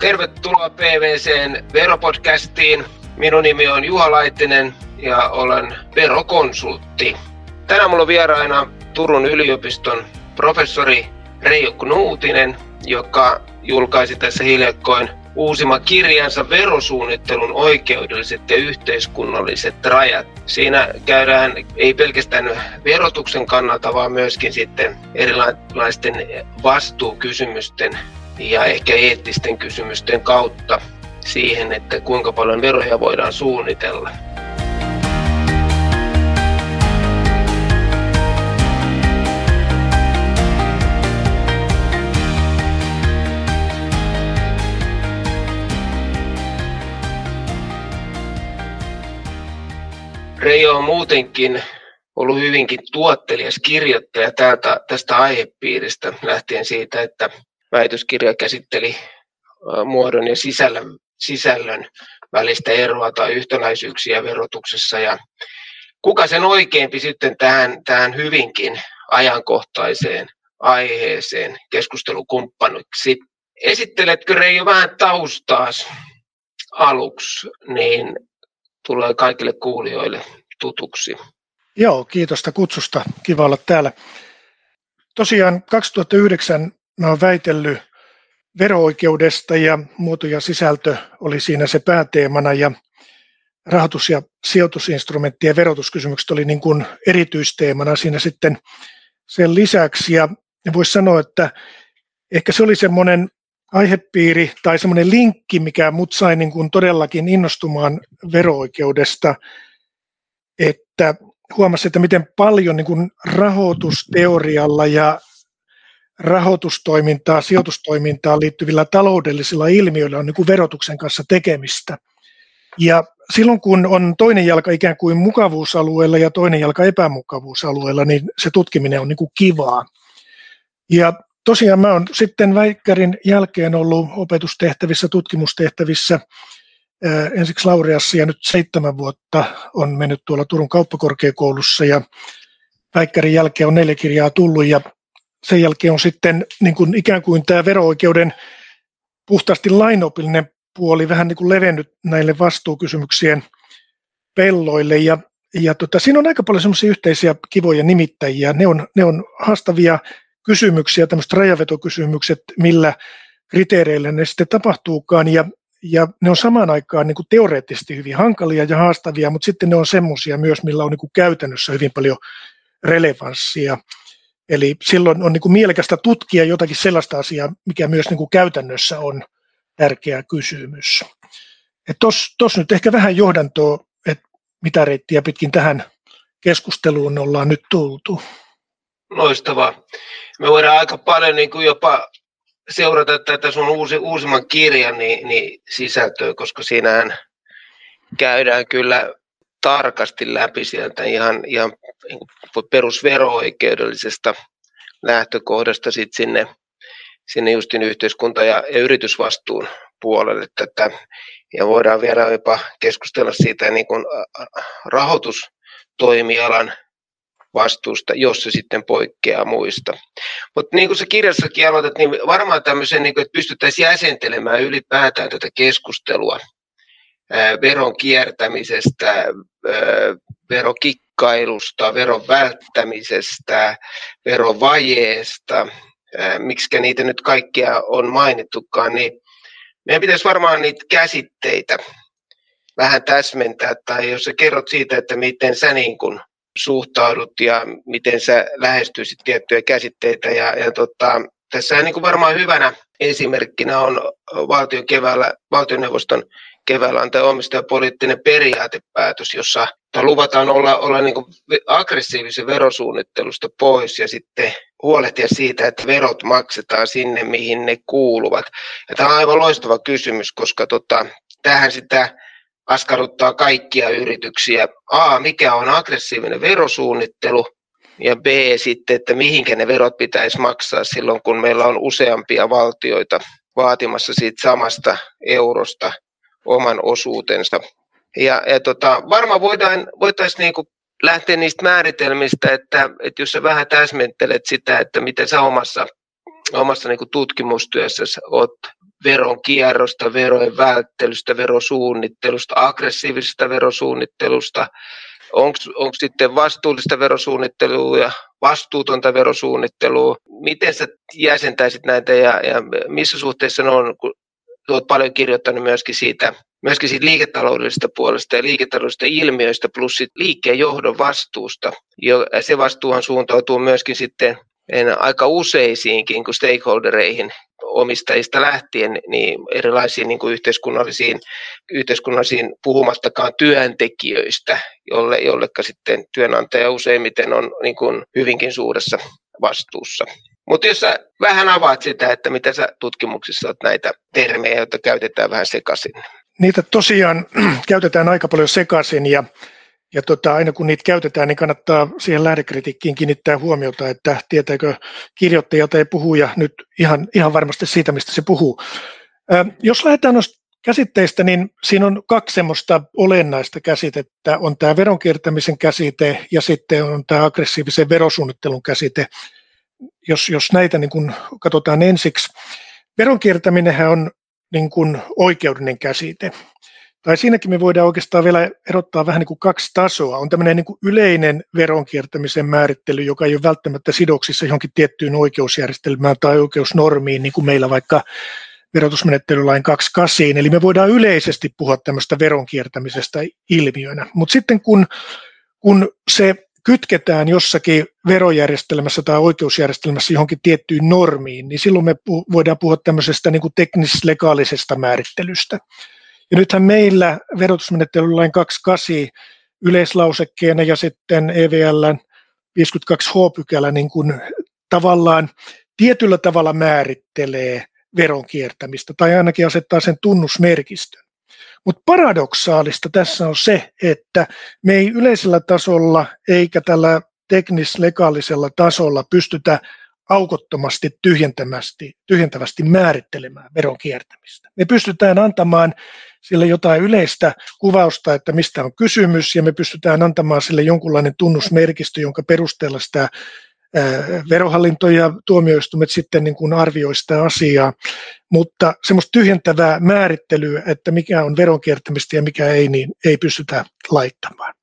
Tervetuloa PVCn veropodcastiin. Minun nimi on Juha Laittinen ja olen verokonsultti. Tänään mulla on vieraina Turun yliopiston professori Reijo Knuutinen, joka julkaisi tässä hiljakkoin uusimman kirjansa verosuunnittelun oikeudelliset ja yhteiskunnalliset rajat. Siinä käydään ei pelkästään verotuksen kannalta, vaan myöskin sitten erilaisten vastuukysymysten ja ehkä eettisten kysymysten kautta siihen, että kuinka paljon veroja voidaan suunnitella. Reijo on muutenkin ollut hyvinkin tuottelias kirjoittaja täältä, tästä aihepiiristä lähtien siitä, että väitöskirja käsitteli muodon ja sisällön, sisällön välistä eroa tai yhtenäisyyksiä verotuksessa. Ja kuka sen oikeampi sitten tähän, tähän hyvinkin ajankohtaiseen aiheeseen keskustelukumppaniksi. Esitteletkö Reijo vähän taustaa aluksi, niin tulee kaikille kuulijoille tutuksi. Joo, kiitos kutsusta. Kiva olla täällä. Tosiaan 2009 mä oon väitellyt vero-oikeudesta ja muoto ja sisältö oli siinä se pääteemana ja rahoitus- ja sijoitusinstrumenttien verotuskysymykset oli niin kuin erityisteemana siinä sitten sen lisäksi. Ja voisi sanoa, että ehkä se oli semmoinen aihepiiri tai semmoinen linkki, mikä mut sai niin kuin todellakin innostumaan vero-oikeudesta, että huomasi, että miten paljon niin kuin rahoitusteorialla ja rahoitustoimintaa, sijoitustoimintaan liittyvillä taloudellisilla ilmiöillä on niin kuin verotuksen kanssa tekemistä. Ja silloin kun on toinen jalka ikään kuin mukavuusalueella ja toinen jalka epämukavuusalueella, niin se tutkiminen on niin kuin kivaa. Ja tosiaan mä oon sitten väikkärin jälkeen ollut opetustehtävissä, tutkimustehtävissä ensiksi Laureassa ja nyt seitsemän vuotta on mennyt tuolla Turun kauppakorkeakoulussa ja väikkärin jälkeen on neljä kirjaa tullut ja sen jälkeen on sitten niin kuin ikään kuin tämä vero-oikeuden puhtaasti lainopillinen puoli vähän niin kuin levennyt näille vastuukysymyksien pelloille ja, ja tota, siinä on aika paljon semmoisia yhteisiä kivoja nimittäjiä. Ne on, ne on haastavia kysymyksiä, tämmöiset rajavetokysymykset, millä kriteereillä ne sitten tapahtuukaan ja, ja ne on samaan aikaan niin kuin teoreettisesti hyvin hankalia ja haastavia, mutta sitten ne on semmoisia myös, millä on niin kuin käytännössä hyvin paljon relevanssia. Eli silloin on niin kuin mielekästä tutkia jotakin sellaista asiaa, mikä myös niin kuin käytännössä on tärkeä kysymys. Tuossa nyt ehkä vähän johdantoa, että mitä reittiä pitkin tähän keskusteluun ollaan nyt tultu. Loistavaa. Me voidaan aika paljon niin kuin jopa seurata tätä sun uusi, uusimman kirjan niin, niin sisältöä, koska siinähän käydään kyllä tarkasti läpi sieltä ihan, ihan niin perusvero-oikeudellisesta lähtökohdasta sit sinne, sinne justin yhteiskunta- ja, ja yritysvastuun puolelle tätä. Ja voidaan vielä jopa keskustella siitä niin kuin rahoitustoimialan vastuusta, jos se sitten poikkeaa muista. Mutta niin kuin sä kirjassakin aloitat, niin varmaan tämmöisen, niin kuin, että pystyttäisiin jäsentelemään ylipäätään tätä keskustelua veron kiertämisestä, verokikkailusta, veron välttämisestä, verovajeesta, miksi niitä nyt kaikkia on mainittukaan, niin meidän pitäisi varmaan niitä käsitteitä vähän täsmentää, tai jos sä kerrot siitä, että miten sä niin kun suhtaudut ja miten sä lähestyisit tiettyjä käsitteitä. Ja, ja tota, tässä niin kuin varmaan hyvänä esimerkkinä on valtion keväällä, valtioneuvoston keväällä antaa omistajapoliittinen periaatepäätös, jossa luvataan olla, olla niin aggressiivisen verosuunnittelusta pois ja sitten huolehtia siitä, että verot maksetaan sinne, mihin ne kuuluvat. Ja tämä on aivan loistava kysymys, koska tota, tähän sitä askarruttaa kaikkia yrityksiä. A, mikä on aggressiivinen verosuunnittelu, ja B sitten, että mihinkä ne verot pitäisi maksaa silloin, kun meillä on useampia valtioita vaatimassa siitä samasta eurosta oman osuutensa. Ja, ja tota, varmaan voidaan, voitaisiin niin lähteä niistä määritelmistä, että, että jos sä vähän täsmentelet sitä, että miten sä omassa, omassa niin tutkimustyössä olet veronkierrosta, verojen välttelystä, verosuunnittelusta, aggressiivisesta verosuunnittelusta, onko sitten vastuullista verosuunnittelua ja vastuutonta verosuunnittelua, miten sä jäsentäisit näitä ja, ja missä suhteessa ne on, olet paljon kirjoittanut myöskin siitä, myöskin siitä liiketaloudellisesta puolesta ja liiketaloudellisista ilmiöistä plus liikkeen johdon vastuusta. Ja se vastuuhan suuntautuu myöskin sitten aika useisiinkin kuin stakeholdereihin omistajista lähtien niin erilaisiin niin kuin yhteiskunnallisiin, yhteiskunnallisiin puhumattakaan työntekijöistä, jolle, jolleka sitten työnantaja useimmiten on niin kuin hyvinkin suuressa vastuussa. Mutta jos sä vähän avaat sitä, että mitä sä tutkimuksissa olet näitä termejä, joita käytetään vähän sekaisin. Niitä tosiaan käytetään aika paljon sekaisin ja ja tota, aina kun niitä käytetään, niin kannattaa siihen lähdekritiikkiin kiinnittää huomiota, että tietääkö kirjoittaja tai puhuja nyt ihan, ihan varmasti siitä, mistä se puhuu. Ö, jos lähdetään noista käsitteistä, niin siinä on kaksi semmoista olennaista käsitettä. On tämä veronkiertämisen käsite ja sitten on tämä aggressiivisen verosuunnittelun käsite. Jos, jos näitä niin kun katsotaan ensiksi, veronkiertäminen on niin kuin oikeudellinen käsite tai siinäkin me voidaan oikeastaan vielä erottaa vähän niin kuin kaksi tasoa. On tämmöinen niin kuin yleinen veronkiertämisen määrittely, joka ei ole välttämättä sidoksissa johonkin tiettyyn oikeusjärjestelmään tai oikeusnormiin, niin kuin meillä vaikka verotusmenettelylain 28. Eli me voidaan yleisesti puhua tämmöistä veronkiertämisestä ilmiönä. Mutta sitten kun, kun se kytketään jossakin verojärjestelmässä tai oikeusjärjestelmässä johonkin tiettyyn normiin, niin silloin me voidaan puhua tämmöisestä niin kuin teknis-legaalisesta määrittelystä. Ja nythän meillä verotusmenettelylain 28 yleislausekkeena ja sitten EVLn 52H-pykälä niin kuin tavallaan tietyllä tavalla määrittelee veronkiertämistä tai ainakin asettaa sen tunnusmerkistön. Mutta paradoksaalista tässä on se, että me ei yleisellä tasolla eikä tällä teknis-legaalisella tasolla pystytä aukottomasti tyhjentävästi, tyhjentävästi määrittelemään veron kiertämistä. Me pystytään antamaan sille jotain yleistä kuvausta, että mistä on kysymys, ja me pystytään antamaan sille jonkunlainen tunnusmerkistö, jonka perusteella sitä verohallinto ja tuomioistuimet sitten niin kuin arvioi sitä asiaa, mutta semmoista tyhjentävää määrittelyä, että mikä on veronkiertämistä ja mikä ei, niin ei pystytä laittamaan.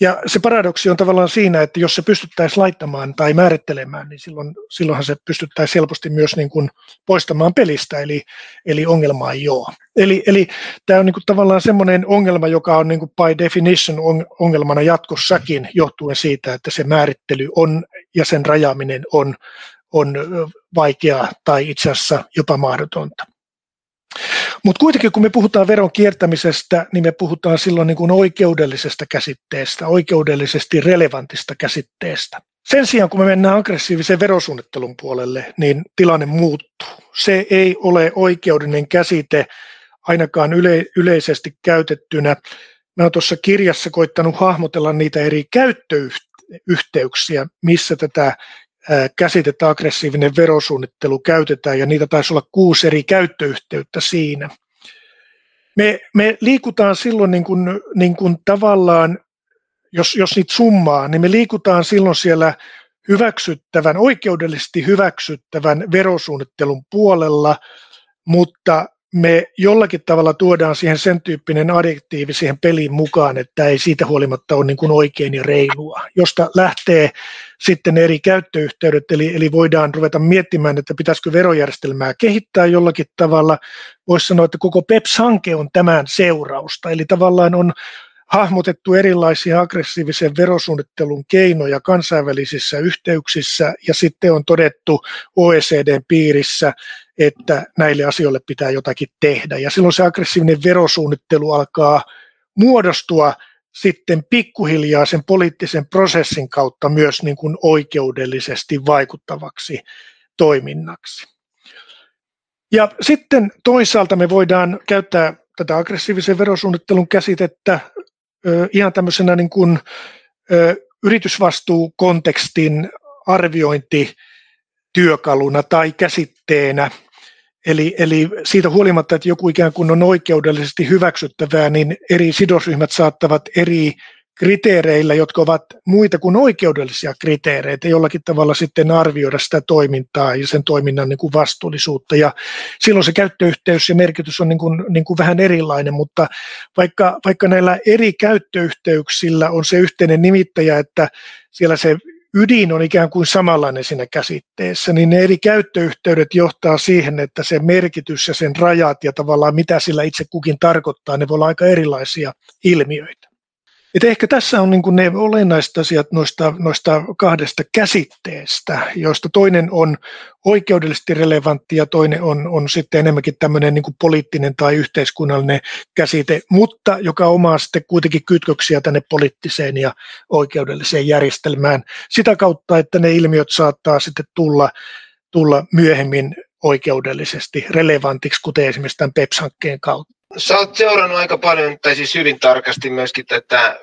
Ja se paradoksi on tavallaan siinä, että jos se pystyttäisiin laittamaan tai määrittelemään, niin silloin, silloinhan se pystyttäisiin helposti myös niin kuin poistamaan pelistä, eli, eli ongelma ei ole. Eli, eli tämä on niin kuin tavallaan semmoinen ongelma, joka on niin kuin by definition ongelmana jatkossakin, johtuen siitä, että se määrittely on ja sen rajaaminen on, on vaikeaa tai itse asiassa jopa mahdotonta. Mutta kuitenkin kun me puhutaan veron kiertämisestä, niin me puhutaan silloin niin kuin oikeudellisesta käsitteestä, oikeudellisesti relevantista käsitteestä. Sen sijaan, kun me mennään aggressiivisen verosuunnittelun puolelle, niin tilanne muuttuu. Se ei ole oikeudellinen käsite ainakaan yle, yleisesti käytettynä. Mä olen tuossa kirjassa koittanut hahmotella niitä eri käyttöyhteyksiä, missä tätä käsitettä aggressiivinen verosuunnittelu käytetään ja niitä taisi olla kuusi eri käyttöyhteyttä siinä. Me, me liikutaan silloin niin kuin, niin kuin tavallaan, jos, jos niitä summaa, niin me liikutaan silloin siellä hyväksyttävän, oikeudellisesti hyväksyttävän verosuunnittelun puolella, mutta me jollakin tavalla tuodaan siihen sen tyyppinen adjektiivi siihen peliin mukaan, että ei siitä huolimatta ole niin kuin oikein ja reilua, josta lähtee sitten eri käyttöyhteydet, eli, eli voidaan ruveta miettimään, että pitäisikö verojärjestelmää kehittää jollakin tavalla. Voisi sanoa, että koko PEPS-hanke on tämän seurausta, eli tavallaan on hahmotettu erilaisia aggressiivisen verosuunnittelun keinoja kansainvälisissä yhteyksissä ja sitten on todettu OECDn piirissä, että näille asioille pitää jotakin tehdä. Ja silloin se aggressiivinen verosuunnittelu alkaa muodostua sitten pikkuhiljaa sen poliittisen prosessin kautta myös niin kuin oikeudellisesti vaikuttavaksi toiminnaksi. Ja sitten toisaalta me voidaan käyttää tätä aggressiivisen verosuunnittelun käsitettä ihan tämmöisenä niin kuin, yritysvastuukontekstin arviointityökaluna tai käsitteenä. Eli, eli siitä huolimatta, että joku ikään kuin on oikeudellisesti hyväksyttävää, niin eri sidosryhmät saattavat eri kriteereillä, jotka ovat muita kuin oikeudellisia kriteereitä, jollakin tavalla sitten arvioida sitä toimintaa ja sen toiminnan niin kuin vastuullisuutta. Ja silloin se käyttöyhteys ja merkitys on niin kuin, niin kuin vähän erilainen, mutta vaikka, vaikka näillä eri käyttöyhteyksillä on se yhteinen nimittäjä, että siellä se ydin on ikään kuin samanlainen siinä käsitteessä, niin ne eri käyttöyhteydet johtaa siihen, että se merkitys ja sen rajat ja tavallaan mitä sillä itse kukin tarkoittaa, ne voi olla aika erilaisia ilmiöitä. Et ehkä tässä on niin ne olennaiset asiat noista, noista kahdesta käsitteestä, joista toinen on oikeudellisesti relevantti ja toinen on, on sitten enemmänkin tämmöinen niin poliittinen tai yhteiskunnallinen käsite, mutta joka omaa sitten kuitenkin kytköksiä tänne poliittiseen ja oikeudelliseen järjestelmään sitä kautta, että ne ilmiöt saattaa sitten tulla, tulla myöhemmin oikeudellisesti relevantiksi, kuten esimerkiksi tämän PEPS-hankkeen kautta. Sä oot seurannut aika paljon, tai siis hyvin tarkasti myöskin tätä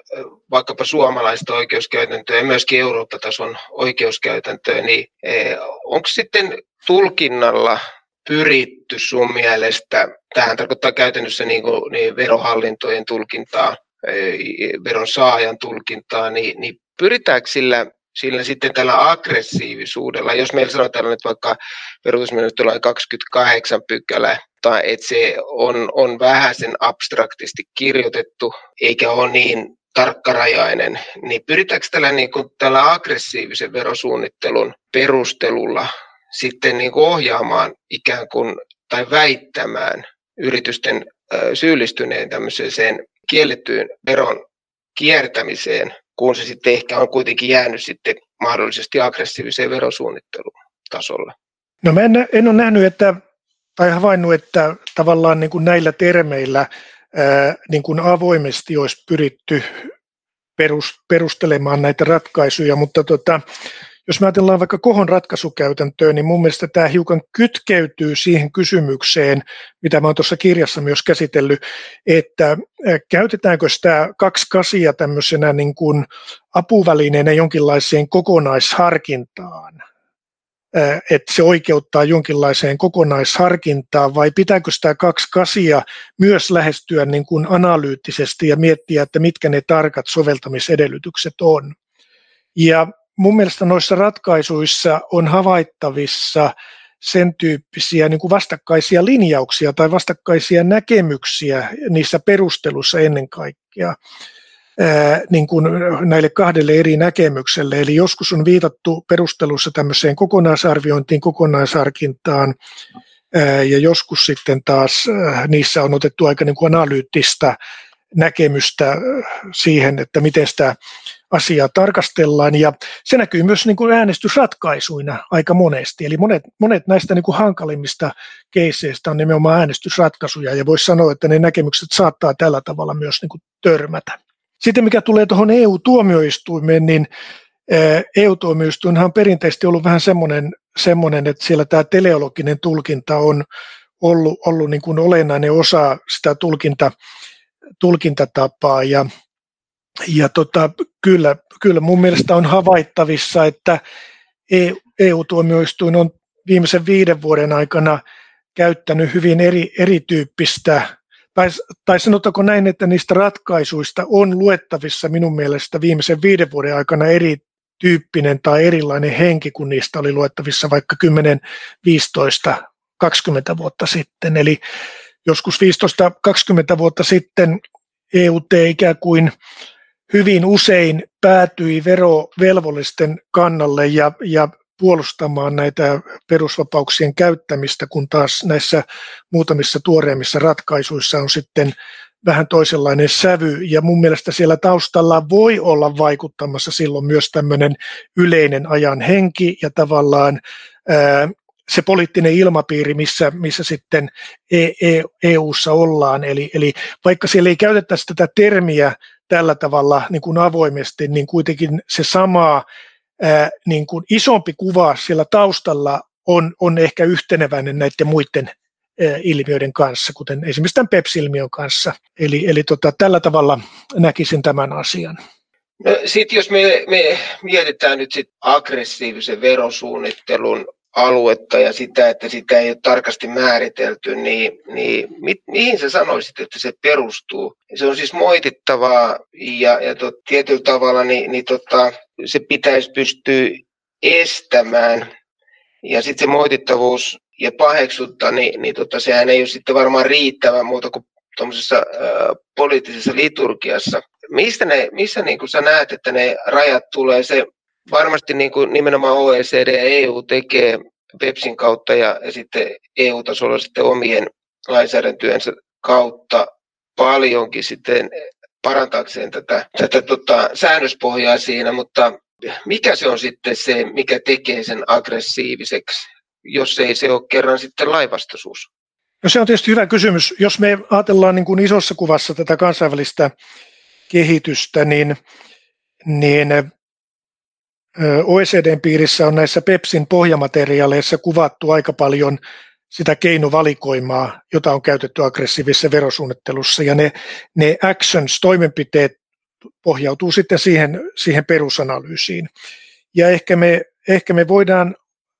vaikkapa suomalaista oikeuskäytäntöä ja myöskin Eurooppa-tason oikeuskäytäntöä, niin e, onko sitten tulkinnalla pyritty sun mielestä, tähän tarkoittaa käytännössä niin kuin, niin verohallintojen tulkintaa, e, veron saajan tulkintaa, niin, niin pyritäänkö sillä sillä sitten tällä aggressiivisuudella, jos meillä sanotaan nyt vaikka perutusmenettelylain 28 pykälä, tai että se on, on vähäisen abstraktisti kirjoitettu, eikä ole niin tarkkarajainen, niin pyritäänkö tällä, niin kuin, tällä aggressiivisen verosuunnittelun perustelulla sitten niin kuin ohjaamaan ikään kuin tai väittämään yritysten syyllistyneen tämmöiseen kiellettyyn veron kiertämiseen kun se sitten ehkä on kuitenkin jäänyt sitten mahdollisesti aggressiiviseen verosuunnitteluun tasolla. No mä en, en ole nähnyt, että, tai havainnut, että tavallaan niin kuin näillä termeillä ää, niin kuin avoimesti olisi pyritty perus, perustelemaan näitä ratkaisuja, mutta tota, jos mä ajatellaan vaikka kohon ratkaisukäytäntöön, niin mun mielestä tämä hiukan kytkeytyy siihen kysymykseen, mitä mä oon tuossa kirjassa myös käsitellyt, että käytetäänkö sitä kaksi kasia tämmöisenä niin kuin apuvälineenä jonkinlaiseen kokonaisharkintaan, että se oikeuttaa jonkinlaiseen kokonaisharkintaan, vai pitääkö sitä kaksi kasia myös lähestyä niin kuin analyyttisesti ja miettiä, että mitkä ne tarkat soveltamisedellytykset on. Ja mun mielestä noissa ratkaisuissa on havaittavissa sen tyyppisiä niin kuin vastakkaisia linjauksia tai vastakkaisia näkemyksiä niissä perusteluissa ennen kaikkea niin kuin näille kahdelle eri näkemykselle. Eli joskus on viitattu perustelussa tämmöiseen kokonaisarviointiin, kokonaisarkintaan, ää, ja joskus sitten taas niissä on otettu aika niin kuin analyyttistä näkemystä siihen, että miten sitä asiaa tarkastellaan ja se näkyy myös niin kuin äänestysratkaisuina aika monesti. Eli monet, monet näistä niin kuin hankalimmista keisseistä on nimenomaan äänestysratkaisuja ja voisi sanoa, että ne näkemykset saattaa tällä tavalla myös niin kuin törmätä. Sitten mikä tulee tuohon EU-tuomioistuimeen, niin EU-tuomioistuinhan on perinteisesti ollut vähän semmoinen, semmoinen että siellä tämä teleologinen tulkinta on ollut, ollut niin kuin olennainen osa sitä tulkinta, tulkintatapaa. Ja ja tota, kyllä, kyllä mun mielestä on havaittavissa, että EU-tuomioistuin e on viimeisen viiden vuoden aikana käyttänyt hyvin eri, erityyppistä, tai, tai sanotaanko näin, että niistä ratkaisuista on luettavissa minun mielestä viimeisen viiden vuoden aikana erityyppinen tai erilainen henki, kun niistä oli luettavissa vaikka 10, 15, 20 vuotta sitten. Eli joskus 15-20 vuotta sitten EUT ikään kuin hyvin usein päätyi verovelvollisten kannalle ja, ja puolustamaan näitä perusvapauksien käyttämistä, kun taas näissä muutamissa tuoreimmissa ratkaisuissa on sitten vähän toisenlainen sävy. Ja mun mielestä siellä taustalla voi olla vaikuttamassa silloin myös tämmöinen yleinen ajan henki ja tavallaan ää, se poliittinen ilmapiiri, missä, missä sitten EU-ssa e, ollaan. Eli, eli vaikka siellä ei käytettäisi tätä termiä tällä tavalla niin kuin avoimesti, niin kuitenkin se sama ää, niin kuin isompi kuva siellä taustalla on, on ehkä yhteneväinen näiden muiden ilmiöiden kanssa, kuten esimerkiksi tämän PEPS-ilmiön kanssa. Eli, eli tota, tällä tavalla näkisin tämän asian. No, sitten jos me, me mietitään nyt sit aggressiivisen verosuunnittelun aluetta ja sitä, että sitä ei ole tarkasti määritelty, niin, niin mi, mihin sä sanoisit, että se perustuu? Se on siis moitittavaa ja, ja tot, tietyllä tavalla niin, niin tota, se pitäisi pystyä estämään. Ja sitten se moitittavuus ja paheksutta, niin, niin tota, sehän ei ole sitten varmaan riittävä muuta kuin tuommoisessa poliittisessa liturgiassa. Mistä ne, missä niin kuin sä näet, että ne rajat tulee? Se varmasti niin kuin nimenomaan OECD ja EU tekee Pepsin kautta ja, sitten EU-tasolla sitten omien lainsäädäntöjensä kautta paljonkin sitten parantaakseen tätä, tätä tota, säännöspohjaa siinä, mutta mikä se on sitten se, mikä tekee sen aggressiiviseksi, jos ei se ole kerran sitten laivastaisuus? No se on tietysti hyvä kysymys. Jos me ajatellaan niin kuin isossa kuvassa tätä kansainvälistä kehitystä, niin, niin OECDn piirissä on näissä PEPSin pohjamateriaaleissa kuvattu aika paljon sitä keinovalikoimaa, jota on käytetty aggressiivisessa verosuunnittelussa, ja ne, ne actions, toimenpiteet pohjautuu sitten siihen, siihen perusanalyysiin. Ja ehkä me, ehkä me voidaan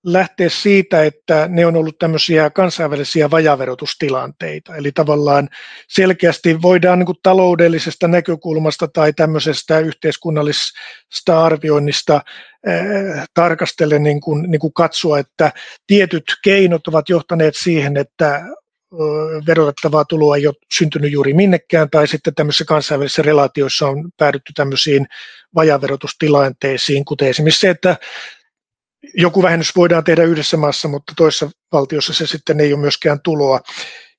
lähteä siitä, että ne on ollut tämmöisiä kansainvälisiä vajaverotustilanteita. Eli tavallaan selkeästi voidaan niin kuin taloudellisesta näkökulmasta tai tämmöisestä yhteiskunnallisesta arvioinnista äh, tarkastellen niin kuin, niin kuin katsoa, että tietyt keinot ovat johtaneet siihen, että verotettavaa tuloa ei ole syntynyt juuri minnekään, tai sitten tämmöisissä kansainvälisissä relaatioissa on päädytty tämmöisiin vajaverotustilanteisiin, kuten esimerkiksi se, että joku vähennys voidaan tehdä yhdessä maassa, mutta toisessa valtiossa se sitten ei ole myöskään tuloa.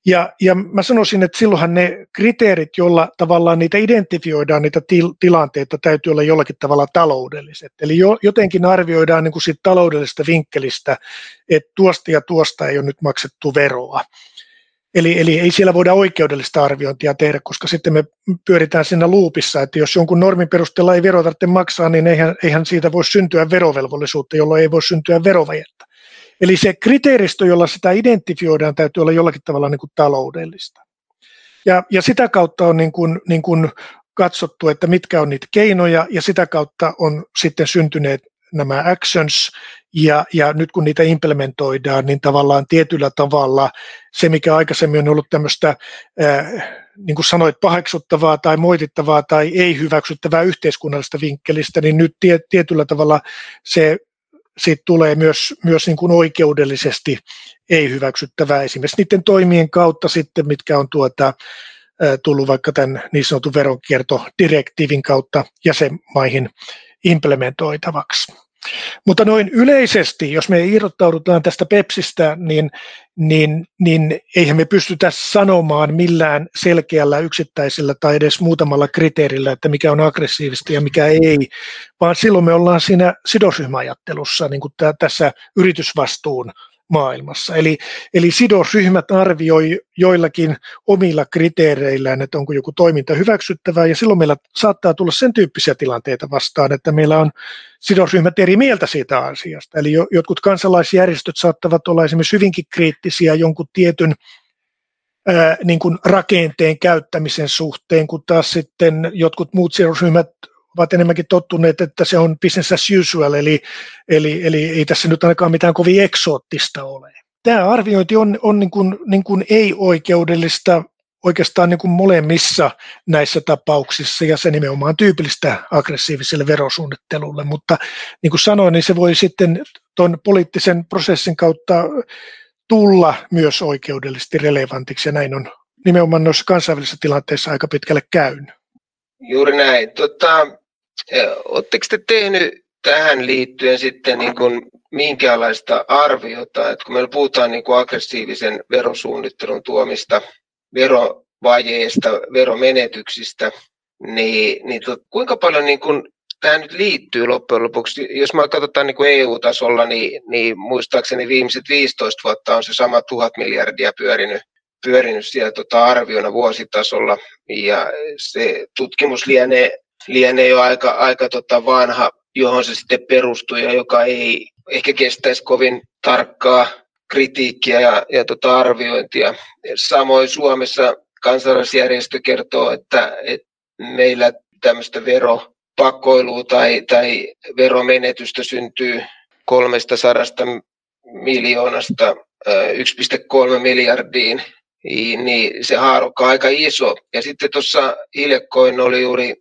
Ja, ja mä sanoisin, että silloinhan ne kriteerit, joilla tavallaan niitä identifioidaan, niitä til, tilanteita, täytyy olla jollakin tavalla taloudelliset. Eli jo, jotenkin arvioidaan niin kuin siitä taloudellisesta vinkkelistä, että tuosta ja tuosta ei ole nyt maksettu veroa. Eli, eli ei siellä voida oikeudellista arviointia tehdä, koska sitten me pyöritään siinä luupissa, että jos jonkun normin perusteella ei vero tarvitse maksaa, niin eihän, eihän siitä voi syntyä verovelvollisuutta, jolloin ei voi syntyä verovajetta. Eli se kriteeristö, jolla sitä identifioidaan, täytyy olla jollakin tavalla niin kuin taloudellista. Ja, ja sitä kautta on niin kuin, niin kuin katsottu, että mitkä on niitä keinoja, ja sitä kautta on sitten syntyneet nämä actions, ja, ja nyt kun niitä implementoidaan, niin tavallaan tietyllä tavalla se, mikä aikaisemmin on ollut tämmöistä, ää, niin kuin sanoit, paheksuttavaa tai moitittavaa tai ei hyväksyttävää yhteiskunnallista vinkkelistä, niin nyt tie, tietyllä tavalla se siitä tulee myös, myös niin kuin oikeudellisesti ei hyväksyttävää esimerkiksi niiden toimien kautta sitten, mitkä on tuota, tullut vaikka tämän niin sanotun veronkiertodirektiivin kautta jäsenmaihin implementoitavaksi. Mutta noin yleisesti, jos me irrottaudutaan tästä Pepsistä, niin, niin, niin eihän me pystytä sanomaan millään selkeällä yksittäisellä tai edes muutamalla kriteerillä, että mikä on aggressiivista ja mikä ei, vaan silloin me ollaan siinä sidosryhmäajattelussa, niin kuin tässä yritysvastuun maailmassa. Eli, eli sidosryhmät arvioi joillakin omilla kriteereillään, että onko joku toiminta hyväksyttävää, ja silloin meillä saattaa tulla sen tyyppisiä tilanteita vastaan, että meillä on sidosryhmät eri mieltä siitä asiasta. Eli jotkut kansalaisjärjestöt saattavat olla esimerkiksi hyvinkin kriittisiä jonkun tietyn ää, niin kuin rakenteen käyttämisen suhteen, kun taas sitten jotkut muut sidosryhmät ovat enemmänkin tottuneet, että se on business as usual, eli, eli, eli ei tässä nyt ainakaan mitään kovin eksoottista ole. Tämä arviointi on, on niin kuin, niin kuin ei-oikeudellista oikeastaan niin kuin molemmissa näissä tapauksissa ja se nimenomaan tyypillistä aggressiiviselle verosuunnittelulle, mutta niin kuin sanoin, niin se voi sitten tuon poliittisen prosessin kautta tulla myös oikeudellisesti relevantiksi ja näin on nimenomaan noissa kansainvälisissä tilanteissa aika pitkälle käynyt. Juuri näin. Tota, Oletteko te tehnyt tähän liittyen sitten niin kuin minkälaista arviota, että kun meillä puhutaan niin kuin aggressiivisen verosuunnittelun tuomista verovajeista, veromenetyksistä, niin, niin tot, kuinka paljon niin kuin tämä nyt liittyy loppujen lopuksi? Jos me katsotaan niin kuin EU-tasolla, niin, niin muistaakseni viimeiset 15 vuotta on se sama tuhat miljardia pyörinyt, pyörinyt siellä tota arviona vuositasolla, ja se tutkimus lienee lienee jo aika, aika tota vanha, johon se sitten perustuu ja joka ei ehkä kestäisi kovin tarkkaa kritiikkiä ja, ja tota arviointia. Samoin Suomessa kansalaisjärjestö kertoo, että, että meillä tämmöistä veropakkoilua tai, tai veromenetystä syntyy 300 miljoonasta 1,3 miljardiin, niin se haarukka on aika iso. Ja sitten tuossa hiljakkoin oli juuri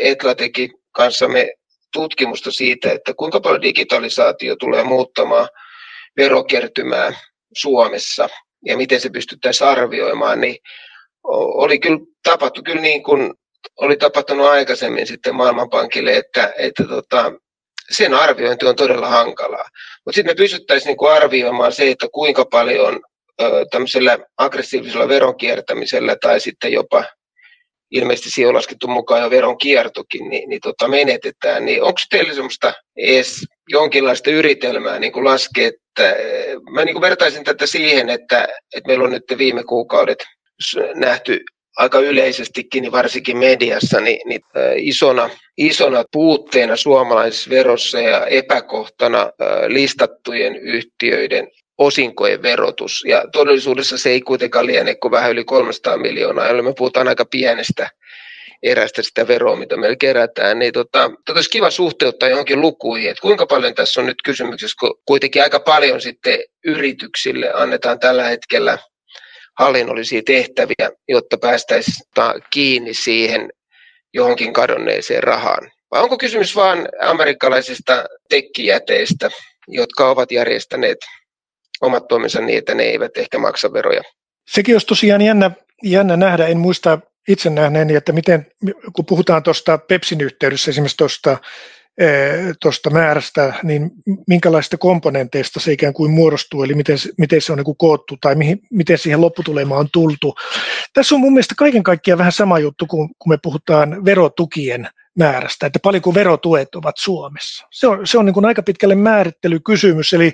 Etla teki kanssamme tutkimusta siitä, että kuinka paljon digitalisaatio tulee muuttamaan verokertymää Suomessa ja miten se pystyttäisiin arvioimaan, niin oli kyllä tapahtu kyllä niin kuin oli tapahtunut aikaisemmin sitten Maailmanpankille, että, että tota, sen arviointi on todella hankalaa. Mutta sitten me pystyttäisiin niinku arvioimaan se, että kuinka paljon ö, tämmöisellä aggressiivisella veronkiertämisellä tai sitten jopa ilmeisesti siihen on laskettu mukaan jo veronkiertokin, niin, niin tota menetetään. Niin onko teillä semmoista edes jonkinlaista yritelmää niin kuin laskea, että mä niin kuin vertaisin tätä siihen, että, että meillä on nyt viime kuukaudet nähty aika yleisestikin, niin varsinkin mediassa, niin, niin isona, isona puutteena suomalaisessa verossa ja epäkohtana listattujen yhtiöiden osinkojen verotus. Ja todellisuudessa se ei kuitenkaan liene kuin vähän yli 300 miljoonaa, jolloin me puhutaan aika pienestä erästä sitä veroa, mitä meillä kerätään, niin tota, tota olisi kiva suhteuttaa johonkin lukuihin, että kuinka paljon tässä on nyt kysymyksessä, kun kuitenkin aika paljon sitten yrityksille annetaan tällä hetkellä hallinnollisia tehtäviä, jotta päästäisiin kiinni siihen johonkin kadonneeseen rahaan. Vai onko kysymys vain amerikkalaisista tekkijäteistä, jotka ovat järjestäneet omat toimensa niin, että ne eivät ehkä maksa veroja? Sekin olisi tosiaan jännä, jännä nähdä. En muista itse nähneeni, että miten, kun puhutaan tuosta Pepsin yhteydessä, esimerkiksi tuosta tuosta määrästä, niin minkälaista komponenteista se ikään kuin muodostuu, eli miten, miten se on niin kuin koottu tai mihin, miten siihen lopputulemaan on tultu. Tässä on mun mielestä kaiken kaikkiaan vähän sama juttu, kun, kun me puhutaan verotukien määrästä, että paljonko verotuet ovat Suomessa. Se on, se on niin kuin aika pitkälle määrittelykysymys, eli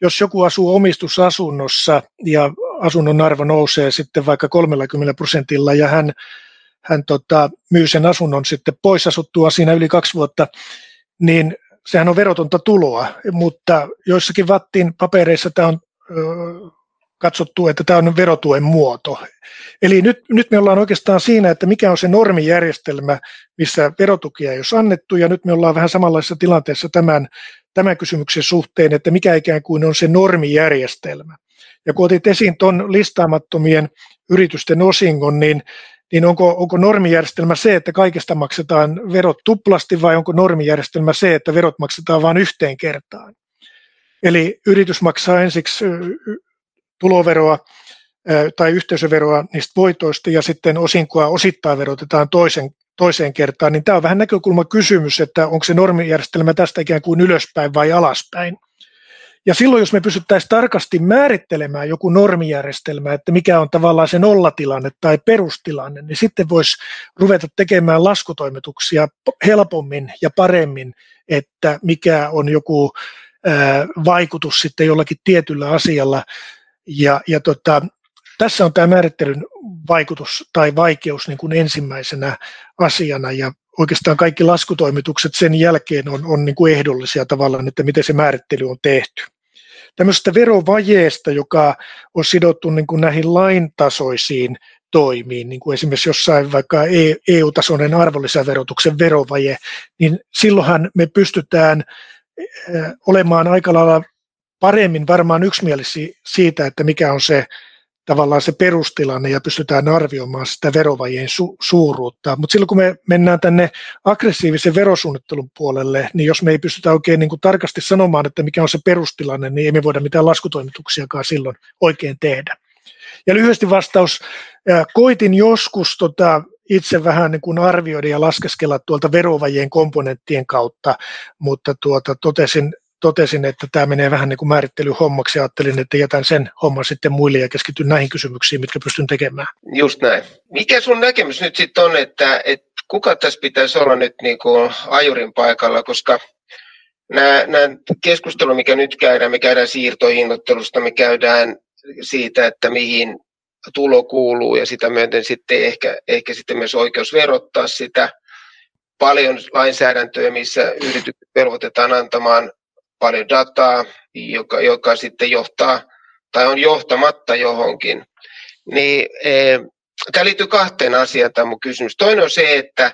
jos joku asuu omistusasunnossa ja asunnon arvo nousee sitten vaikka 30 prosentilla ja hän, hän tota, myy sen asunnon sitten pois asuttua siinä yli kaksi vuotta, niin sehän on verotonta tuloa, mutta joissakin Vattin papereissa tämä on katsottu, että tämä on verotuen muoto. Eli nyt, nyt me ollaan oikeastaan siinä, että mikä on se normijärjestelmä, missä verotukia ei ole annettu, ja nyt me ollaan vähän samanlaisessa tilanteessa tämän, tämän kysymyksen suhteen, että mikä ikään kuin on se normijärjestelmä. Ja kun otit esiin tuon listaamattomien yritysten osingon, niin niin onko, onko normijärjestelmä se, että kaikesta maksetaan verot tuplasti vai onko normijärjestelmä se, että verot maksetaan vain yhteen kertaan? Eli yritys maksaa ensiksi tuloveroa tai yhteisöveroa niistä voitoista ja sitten osinkoa osittain verotetaan toisen, toiseen kertaan, niin tämä on vähän näkökulma kysymys, että onko se normijärjestelmä tästä ikään kuin ylöspäin vai alaspäin. Ja silloin, jos me pystyttäisiin tarkasti määrittelemään joku normijärjestelmä, että mikä on tavallaan se nollatilanne tai perustilanne, niin sitten voisi ruveta tekemään laskutoimituksia helpommin ja paremmin, että mikä on joku vaikutus sitten jollakin tietyllä asialla. Ja, ja tota, tässä on tämä määrittelyn vaikutus tai vaikeus niin kuin ensimmäisenä asiana ja oikeastaan kaikki laskutoimitukset sen jälkeen on, on niin kuin ehdollisia tavallaan, että miten se määrittely on tehty. Tämmöisestä verovajeesta, joka on sidottu niin kuin näihin laintasoisiin toimiin, niin kuin esimerkiksi jossain vaikka EU-tasoinen e arvonlisäverotuksen verovaje, niin silloinhan me pystytään olemaan aika lailla paremmin varmaan yksimielisiä siitä, että mikä on se tavallaan se perustilanne ja pystytään arvioimaan sitä verovajien su- suuruutta. Mutta silloin kun me mennään tänne aggressiivisen verosuunnittelun puolelle, niin jos me ei pystytä oikein niin kuin tarkasti sanomaan, että mikä on se perustilanne, niin ei me voida mitään laskutoimituksiakaan silloin oikein tehdä. Ja lyhyesti vastaus, koitin joskus tota, itse vähän niin kuin arvioida ja laskeskella tuolta verovajien komponenttien kautta, mutta tuota, totesin, totesin, että tämä menee vähän niin kuin määrittelyhommaksi ja ajattelin, että jätän sen homman sitten muille ja keskityn näihin kysymyksiin, mitkä pystyn tekemään. Just näin. Mikä sun näkemys nyt sitten on, että, että kuka tässä pitäisi olla nyt niin kuin ajurin paikalla, koska nämä, nämä keskustelu, mikä nyt käydään, me käydään siirtohinnoittelusta, me käydään siitä, että mihin tulo kuuluu ja sitä myöten sitten ehkä, ehkä sitten myös oikeus verottaa sitä. Paljon lainsäädäntöä, missä yritykset velvoitetaan antamaan paljon dataa, joka, joka sitten johtaa tai on johtamatta johonkin. Niin, e, tämä liittyy kahteen asiaan tämä mun kysymys. Toinen on se, että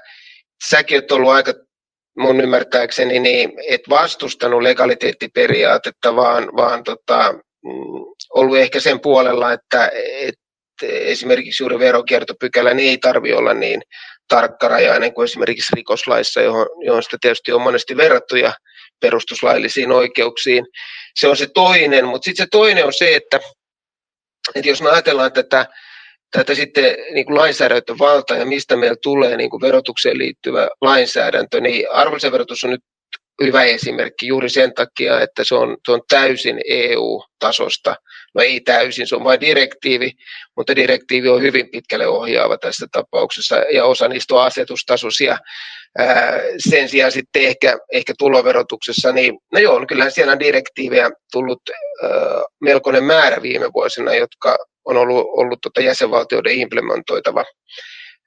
säkin olet ollut aika mun ymmärtääkseni, niin et vastustanut legaliteettiperiaatetta, vaan, vaan tota, mm, ollut ehkä sen puolella, että et esimerkiksi juuri verokiertopykälä niin ei tarvitse olla niin tarkkarajainen kuin esimerkiksi rikoslaissa, johon, johon sitä tietysti on monesti verrattu ja perustuslaillisiin oikeuksiin. Se on se toinen, mutta sitten se toinen on se, että, että jos me ajatellaan tätä, tätä sitten niin kuin lainsäädäntövaltaa ja mistä meillä tulee niin kuin verotukseen liittyvä lainsäädäntö, niin arvonlisäverotus on nyt hyvä esimerkki juuri sen takia, että se on, se on täysin EU-tasosta. No ei täysin, se on vain direktiivi, mutta direktiivi on hyvin pitkälle ohjaava tässä tapauksessa ja osa niistä on asetustasoisia. Sen sijaan sitten ehkä, ehkä tuloverotuksessa, niin no joo, kyllähän siellä on direktiivejä tullut melkoinen määrä viime vuosina, jotka on ollut, ollut tota jäsenvaltioiden implementoitava.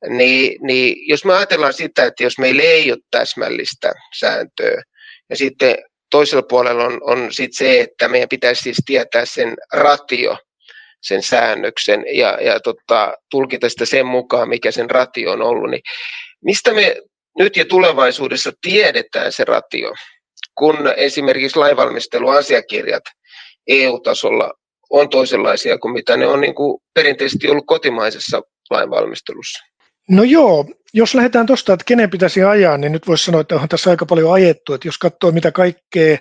Niin, niin jos me ajatellaan sitä, että jos meillä ei ole täsmällistä sääntöä, ja sitten toisella puolella on, on sit se, että meidän pitäisi siis tietää sen ratio, sen säännöksen ja, ja tota, tulkita sitä sen mukaan, mikä sen ratio on ollut. Niin mistä me nyt ja tulevaisuudessa tiedetään se ratio, kun esimerkiksi lainvalmisteluasiakirjat EU-tasolla on toisenlaisia kuin mitä ne on niin kuin perinteisesti ollut kotimaisessa lainvalmistelussa? No joo, jos lähdetään tuosta, että kenen pitäisi ajaa, niin nyt voisi sanoa, että on tässä aika paljon ajettu. Että jos katsoo, mitä kaikkea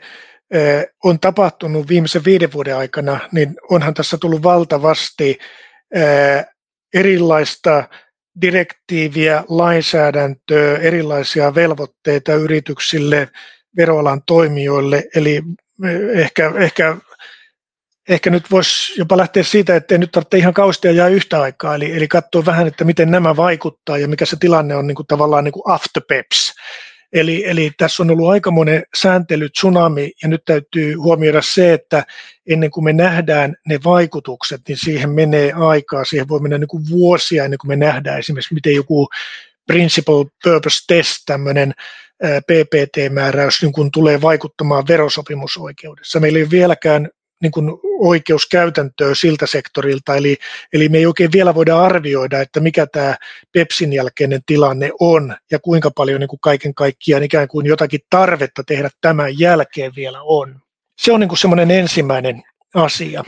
eh, on tapahtunut viimeisen viiden vuoden aikana, niin onhan tässä tullut valtavasti eh, erilaista direktiiviä, lainsäädäntöä, erilaisia velvoitteita yrityksille, veroalan toimijoille, eli eh, ehkä, ehkä ehkä nyt voisi jopa lähteä siitä, että ei nyt tarvitse ihan kauheasti ajaa yhtä aikaa, eli, eli katsoa vähän, että miten nämä vaikuttaa ja mikä se tilanne on niin kuin tavallaan niin kuin afterpeps. Eli, eli tässä on ollut aikamoinen sääntely tsunami ja nyt täytyy huomioida se, että ennen kuin me nähdään ne vaikutukset, niin siihen menee aikaa, siihen voi mennä niin kuin vuosia ennen kuin me nähdään esimerkiksi, miten joku principal purpose test, tämmöinen PPT-määräys niin kun tulee vaikuttamaan verosopimusoikeudessa. Meillä ei ole vieläkään niin kuin oikeuskäytäntöä siltä sektorilta, eli, eli me ei oikein vielä voida arvioida, että mikä tämä PEPSin jälkeinen tilanne on ja kuinka paljon niin kuin kaiken kaikkiaan ikään kuin jotakin tarvetta tehdä tämän jälkeen vielä on. Se on niin kuin semmoinen ensimmäinen asia.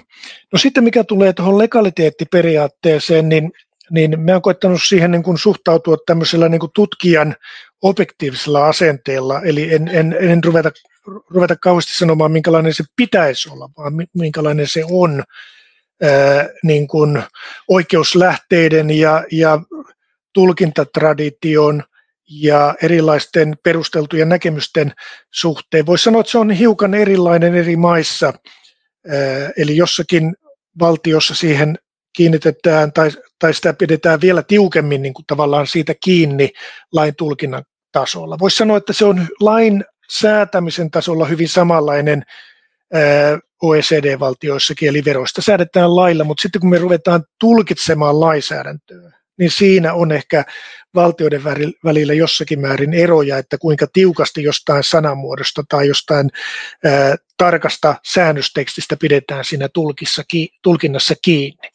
No sitten mikä tulee tuohon legaliteettiperiaatteeseen, niin niin mä oon koettanut siihen niin kuin suhtautua tämmöisellä niin kuin tutkijan objektiivisella asenteella, eli en, en, en ruveta ruveta kauheasti sanomaan, minkälainen se pitäisi olla, vaan minkälainen se on ää, niin kuin oikeuslähteiden ja, ja tulkintatradition ja erilaisten perusteltujen näkemysten suhteen. Voisi sanoa, että se on hiukan erilainen eri maissa, ää, eli jossakin valtiossa siihen kiinnitetään tai, tai sitä pidetään vielä tiukemmin niin kuin tavallaan siitä kiinni lain tulkinnan tasolla. Voisi sanoa, että se on lain säätämisen tasolla hyvin samanlainen OECD-valtioissakin, eli veroista säädetään lailla, mutta sitten kun me ruvetaan tulkitsemaan lainsäädäntöä, niin siinä on ehkä valtioiden välillä jossakin määrin eroja, että kuinka tiukasti jostain sanamuodosta tai jostain ää, tarkasta säännöstekstistä pidetään siinä tulkissa, tulkinnassa kiinni.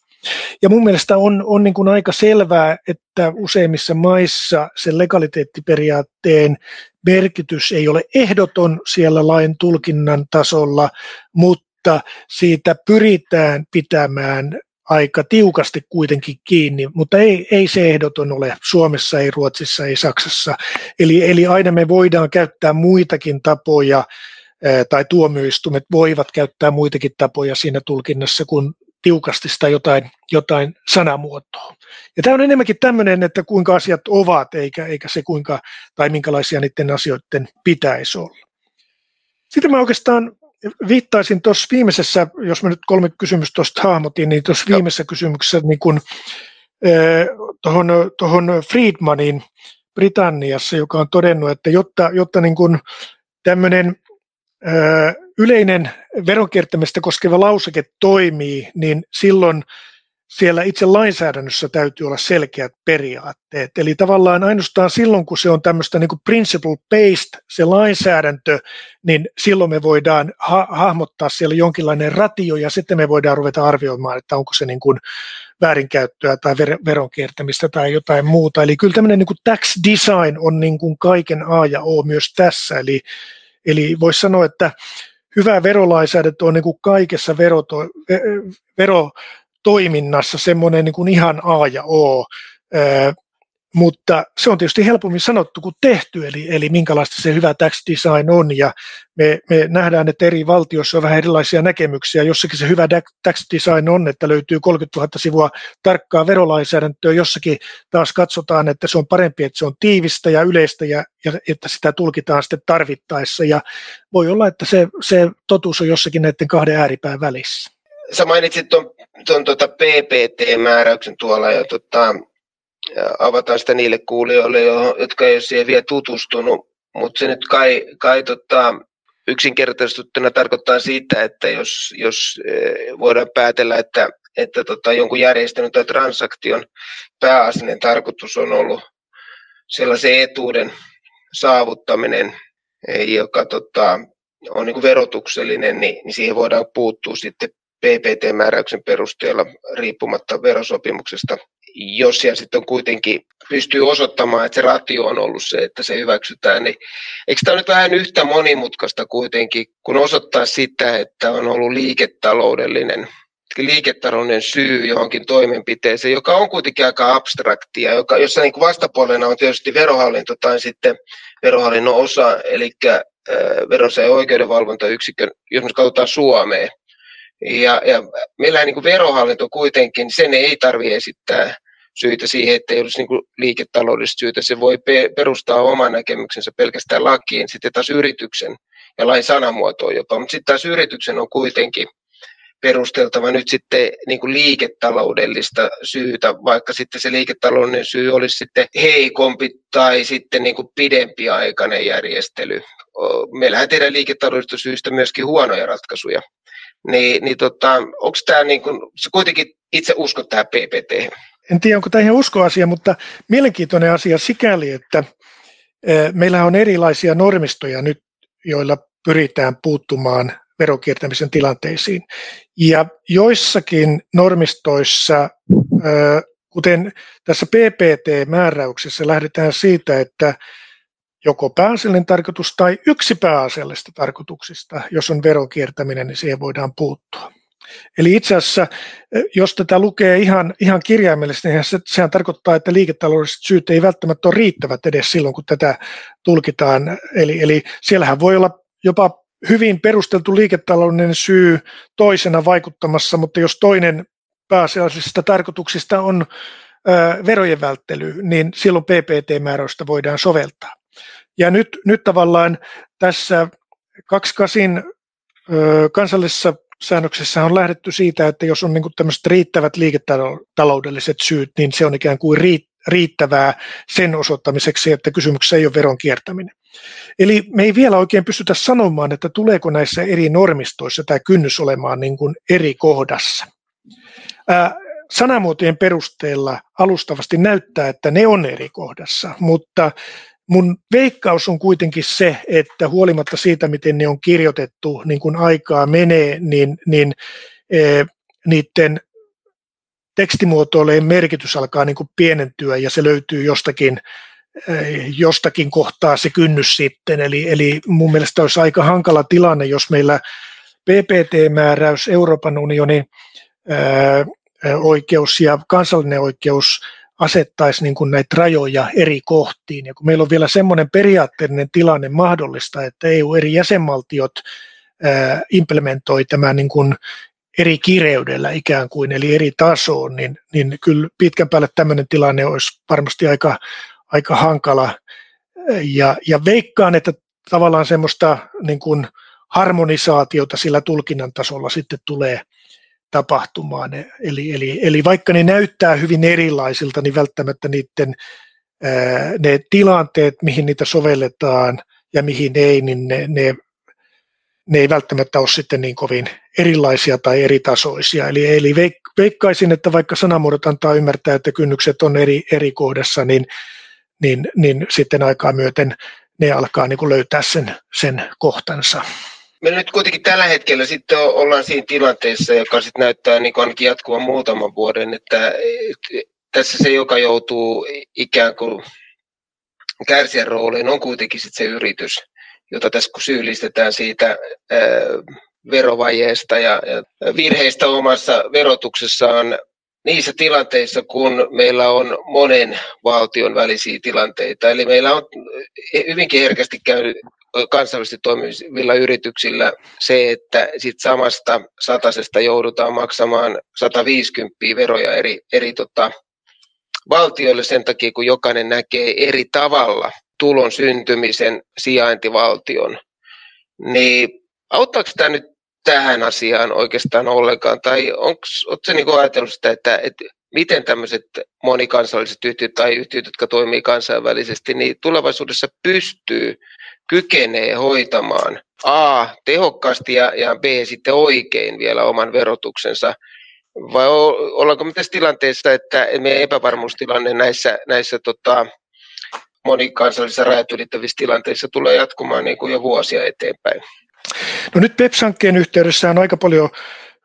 Ja mun mielestä on, on niin kuin aika selvää, että useimmissa maissa sen legaliteettiperiaatteen merkitys ei ole ehdoton siellä lain tulkinnan tasolla, mutta siitä pyritään pitämään aika tiukasti kuitenkin kiinni, mutta ei, ei se ehdoton ole Suomessa, ei Ruotsissa, ei Saksassa. Eli, eli aina me voidaan käyttää muitakin tapoja, tai tuomioistuimet voivat käyttää muitakin tapoja siinä tulkinnassa kuin tiukasti sitä jotain, jotain sanamuotoa. Ja tämä on enemmänkin tämmöinen, että kuinka asiat ovat, eikä, eikä se kuinka tai minkälaisia niiden asioiden pitäisi olla. Sitten mä oikeastaan viittaisin tuossa viimeisessä, jos mä nyt kolme kysymystä tuosta hahmotin, niin tuossa viimeisessä kysymyksessä niin kun, tuohon, tuohon Friedmanin Britanniassa, joka on todennut, että jotta, jotta niin kun tämmöinen yleinen veronkiertämistä koskeva lauseke toimii, niin silloin siellä itse lainsäädännössä täytyy olla selkeät periaatteet. Eli tavallaan ainoastaan silloin, kun se on tämmöistä niin kuin principle-based se lainsäädäntö, niin silloin me voidaan ha- hahmottaa siellä jonkinlainen ratio ja sitten me voidaan ruveta arvioimaan, että onko se niin kuin väärinkäyttöä tai ver- veronkiertämistä tai jotain muuta. Eli kyllä tämmöinen niin kuin tax design on niin kuin kaiken A ja O myös tässä. Eli, eli voisi sanoa, että hyvä verolainsäädäntö on niin kuin kaikessa veroto- verotoiminnassa semmoinen niin kuin ihan A ja O. Mutta se on tietysti helpommin sanottu kuin tehty, eli, eli minkälaista se hyvä tax design on. Ja me, me nähdään, että eri valtioissa on vähän erilaisia näkemyksiä. Jossakin se hyvä tax design on, että löytyy 30 000 sivua tarkkaa verolainsäädäntöä. Jossakin taas katsotaan, että se on parempi, että se on tiivistä ja yleistä ja, ja että sitä tulkitaan sitten tarvittaessa. Ja voi olla, että se, se totuus on jossakin näiden kahden ääripään välissä. Sä mainitsit tuon, tuon tuota PPT-määräyksen tuolla ja tota, avataan sitä niille kuulijoille, jotka ei ole siihen vielä tutustunut. Mutta se nyt kai, kai tota, yksinkertaistettuna tarkoittaa sitä, että jos, jos e, voidaan päätellä, että, että tota, jonkun järjestelyn tai transaktion pääasiallinen tarkoitus on ollut sellaisen etuuden saavuttaminen, e, joka tota, on niin verotuksellinen, niin, niin siihen voidaan puuttua sitten PPT-määräyksen perusteella riippumatta verosopimuksesta, jos siellä sitten kuitenkin pystyy osoittamaan, että se ratio on ollut se, että se hyväksytään, niin eikö tämä nyt vähän yhtä monimutkaista kuitenkin, kun osoittaa sitä, että on ollut liiketaloudellinen liiketaloudellinen syy johonkin toimenpiteeseen, joka on kuitenkin aika abstraktia, joka, jossa niin vastapuolena on tietysti verohallinto tai sitten verohallinnon osa, eli verosa- ja oikeudenvalvontayksikkö, jos me katsotaan Suomeen, ja, ja meillä niin kuin verohallinto kuitenkin, sen ei tarvitse esittää syitä siihen, että ei olisi niin kuin liiketaloudellista syytä. Se voi pe- perustaa oman näkemyksensä pelkästään lakiin, sitten taas yrityksen ja lain sanamuotoon jopa. Mutta sitten taas yrityksen on kuitenkin perusteltava nyt sitten niin kuin liiketaloudellista syytä, vaikka sitten se liiketaloudellinen syy olisi sitten heikompi tai sitten niin kuin pidempiaikainen järjestely. Meillähän tehdään liiketaloudellisista syistä myöskin huonoja ratkaisuja niin, niin tota, onko tämä niin kuin, sä kuitenkin itse uskot tähän PPT? En tiedä, onko tämä ihan uskoasia, mutta mielenkiintoinen asia sikäli, että meillä on erilaisia normistoja nyt, joilla pyritään puuttumaan verokiertämisen tilanteisiin. Ja joissakin normistoissa, kuten tässä PPT-määräyksessä, lähdetään siitä, että joko pääasiallinen tarkoitus tai yksi pääasiallisista tarkoituksista. Jos on veronkiertäminen, niin siihen voidaan puuttua. Eli itse asiassa, eh, jos tätä lukee ihan, ihan kirjaimellisesti, niin se, sehän tarkoittaa, että liiketaloudelliset syyt ei välttämättä ole riittävät edes silloin, kun tätä tulkitaan. Eli, eli siellähän voi olla jopa hyvin perusteltu liiketaloudellinen syy toisena vaikuttamassa, mutta jos toinen pääasiallisista tarkoituksista on ö, verojen välttely, niin silloin PPT-määräystä voidaan soveltaa. Ja nyt, nyt tavallaan tässä 28 kansallisessa säännöksessä on lähdetty siitä, että jos on niin tämmöiset riittävät liiketaloudelliset syyt, niin se on ikään kuin riittävää sen osoittamiseksi, että kysymyksessä ei ole veron kiertäminen. Eli me ei vielä oikein pystytä sanomaan, että tuleeko näissä eri normistoissa tämä kynnys olemaan niin kuin eri kohdassa. Ää, sanamuotojen perusteella alustavasti näyttää, että ne on eri kohdassa, mutta Mun veikkaus on kuitenkin se, että huolimatta siitä, miten ne on kirjoitettu, niin kun aikaa menee, niin, niin e, niiden tekstimuotoilujen merkitys alkaa niin kuin pienentyä ja se löytyy jostakin, e, jostakin kohtaa se kynnys sitten. Eli, eli mun mielestä olisi aika hankala tilanne, jos meillä PPT-määräys, Euroopan unionin e, oikeus ja kansallinen oikeus asettaisi niin kuin näitä rajoja eri kohtiin. Ja kun meillä on vielä semmoinen periaatteellinen tilanne mahdollista, että EU eri jäsenvaltiot implementoi tämän niin kuin eri kireydellä ikään kuin, eli eri tasoon, niin, niin kyllä pitkän päälle tämmöinen tilanne olisi varmasti aika, aika hankala. Ja, ja veikkaan, että tavallaan semmoista niin kuin harmonisaatiota sillä tulkinnan tasolla sitten tulee – tapahtumaan. Eli, eli, eli vaikka ne näyttää hyvin erilaisilta, niin välttämättä niiden ne tilanteet, mihin niitä sovelletaan ja mihin ei, niin ne, ne, ne ei välttämättä ole sitten niin kovin erilaisia tai eri tasoisia. Eli, eli veikkaisin, että vaikka sanamuodot antaa ymmärtää, että kynnykset on eri, eri kohdassa, niin, niin, niin sitten aikaa myöten ne alkaa niin kuin löytää sen, sen kohtansa. Me nyt kuitenkin tällä hetkellä sitten ollaan siinä tilanteessa, joka sitten näyttää niin ainakin jatkuvan muutaman vuoden, että tässä se, joka joutuu ikään kuin kärsijän rooliin, on kuitenkin sitten se yritys, jota tässä kun syyllistetään siitä verovajeesta ja, ja virheistä omassa verotuksessaan niissä tilanteissa, kun meillä on monen valtion välisiä tilanteita. Eli meillä on hyvinkin herkästi käynyt kansainvälisesti toimivilla yrityksillä se, että sit samasta satasesta joudutaan maksamaan 150 veroja eri, eri tota, valtioille sen takia, kun jokainen näkee eri tavalla tulon syntymisen sijaintivaltion. Niin auttaako tämä nyt tähän asiaan oikeastaan ollenkaan? Tai onko se niin ajatellut sitä, että, että miten tämmöiset monikansalliset yhtiöt tai yhtiöt, jotka toimii kansainvälisesti, niin tulevaisuudessa pystyy, kykenee hoitamaan A, tehokkaasti ja, ja B, sitten oikein vielä oman verotuksensa vai ollaanko me tässä tilanteessa, että meidän epävarmuustilanne näissä, näissä tota, monikansallisissa rajat ylittävissä tilanteissa tulee jatkumaan niin kuin jo vuosia eteenpäin? No nyt PEPS-hankkeen yhteydessä on aika paljon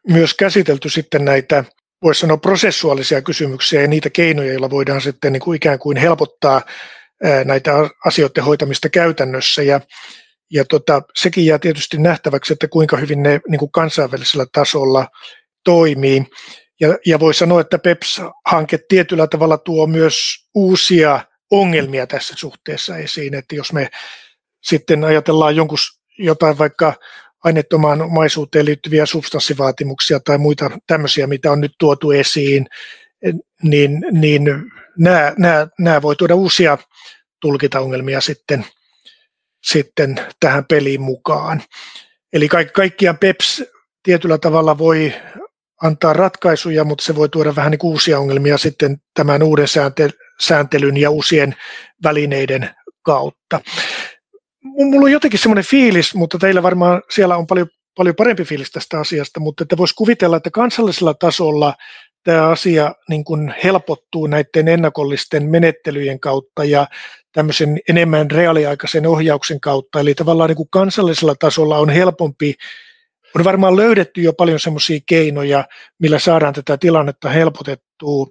myös käsitelty sitten näitä, voisi sanoa prosessuaalisia kysymyksiä ja niitä keinoja, joilla voidaan sitten niin kuin ikään kuin helpottaa näitä asioiden hoitamista käytännössä. Ja, ja tota, sekin jää tietysti nähtäväksi, että kuinka hyvin ne niin kuin kansainvälisellä tasolla toimii. Ja, ja voi sanoa, että PEPS-hanke tietyllä tavalla tuo myös uusia ongelmia tässä suhteessa esiin, että jos me sitten ajatellaan jonkun, jotain vaikka aineettomaan omaisuuteen liittyviä substanssivaatimuksia tai muita tämmöisiä, mitä on nyt tuotu esiin, niin, niin nämä, nämä, nämä voi tuoda uusia tulkintaongelmia sitten, sitten tähän peliin mukaan. Eli kaikki, kaikkiaan PEPS tietyllä tavalla voi antaa ratkaisuja, mutta se voi tuoda vähän niin uusia ongelmia sitten tämän uuden sääntelyn ja uusien välineiden kautta. Mulla on jotenkin semmoinen fiilis, mutta teillä varmaan siellä on paljon, paljon parempi fiilis tästä asiasta, mutta että voisi kuvitella, että kansallisella tasolla tämä asia niin kuin helpottuu näiden ennakollisten menettelyjen kautta ja tämmöisen enemmän reaaliaikaisen ohjauksen kautta. Eli tavallaan niin kuin kansallisella tasolla on helpompi on varmaan löydetty jo paljon semmoisia keinoja, millä saadaan tätä tilannetta helpotettua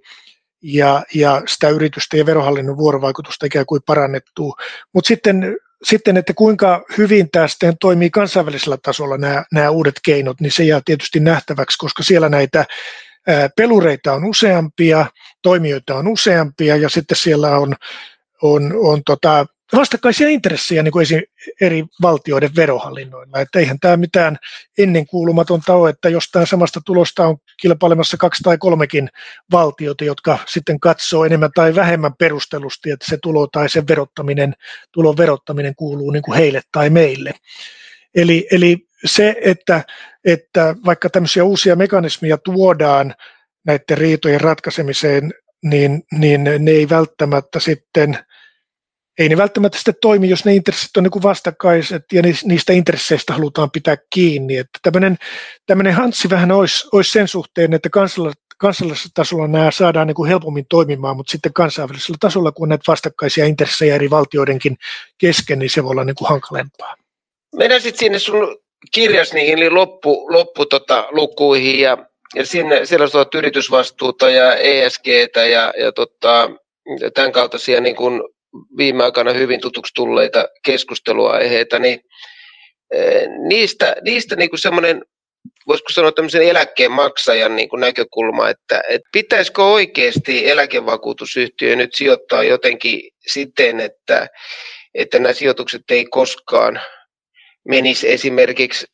ja, ja sitä yritysten ja verohallinnon vuorovaikutusta ikään kuin parannettua. Mutta sitten, sitten, että kuinka hyvin tämä sitten toimii kansainvälisellä tasolla nämä, nämä uudet keinot, niin se jää tietysti nähtäväksi, koska siellä näitä pelureita on useampia, toimijoita on useampia ja sitten siellä on, on, on tota, vastakkaisia intressejä niin kuin eri valtioiden verohallinnoilla. Että eihän tämä mitään ennenkuulumatonta ole, että jostain samasta tulosta on kilpailemassa kaksi tai kolmekin valtiota, jotka sitten katsoo enemmän tai vähemmän perustelusti, että se tulo tai sen verottaminen, tulon verottaminen kuuluu niin kuin heille tai meille. Eli, eli se, että, että vaikka tämmöisiä uusia mekanismeja tuodaan näiden riitojen ratkaisemiseen, niin, niin ne ei välttämättä sitten – ei ne välttämättä sitten toimi, jos ne intressit on niin vastakkaiset ja niistä intresseistä halutaan pitää kiinni. Että tämmöinen, tämmöinen hanssi vähän olisi, olisi sen suhteen, että kansallisella tasolla nämä saadaan niin kuin helpommin toimimaan, mutta sitten kansainvälisellä tasolla, kun näitä vastakkaisia intressejä eri valtioidenkin kesken, niin se voi olla niin kuin hankalempaa. Mennään sitten sinne sun kirjas niihin loppu, loppu tota, ja, ja sinne, siellä on yritysvastuuta ja ESGtä ja, ja tota, tämän kaltaisia niin kuin viime aikana hyvin tutuksi tulleita keskusteluaiheita, niin eh, niistä, niistä niin semmoinen, voisiko sanoa tämmöisen eläkkeen maksajan niin näkökulma, että, että pitäisikö oikeasti eläkevakuutusyhtiö nyt sijoittaa jotenkin siten, että, että nämä sijoitukset ei koskaan menisi esimerkiksi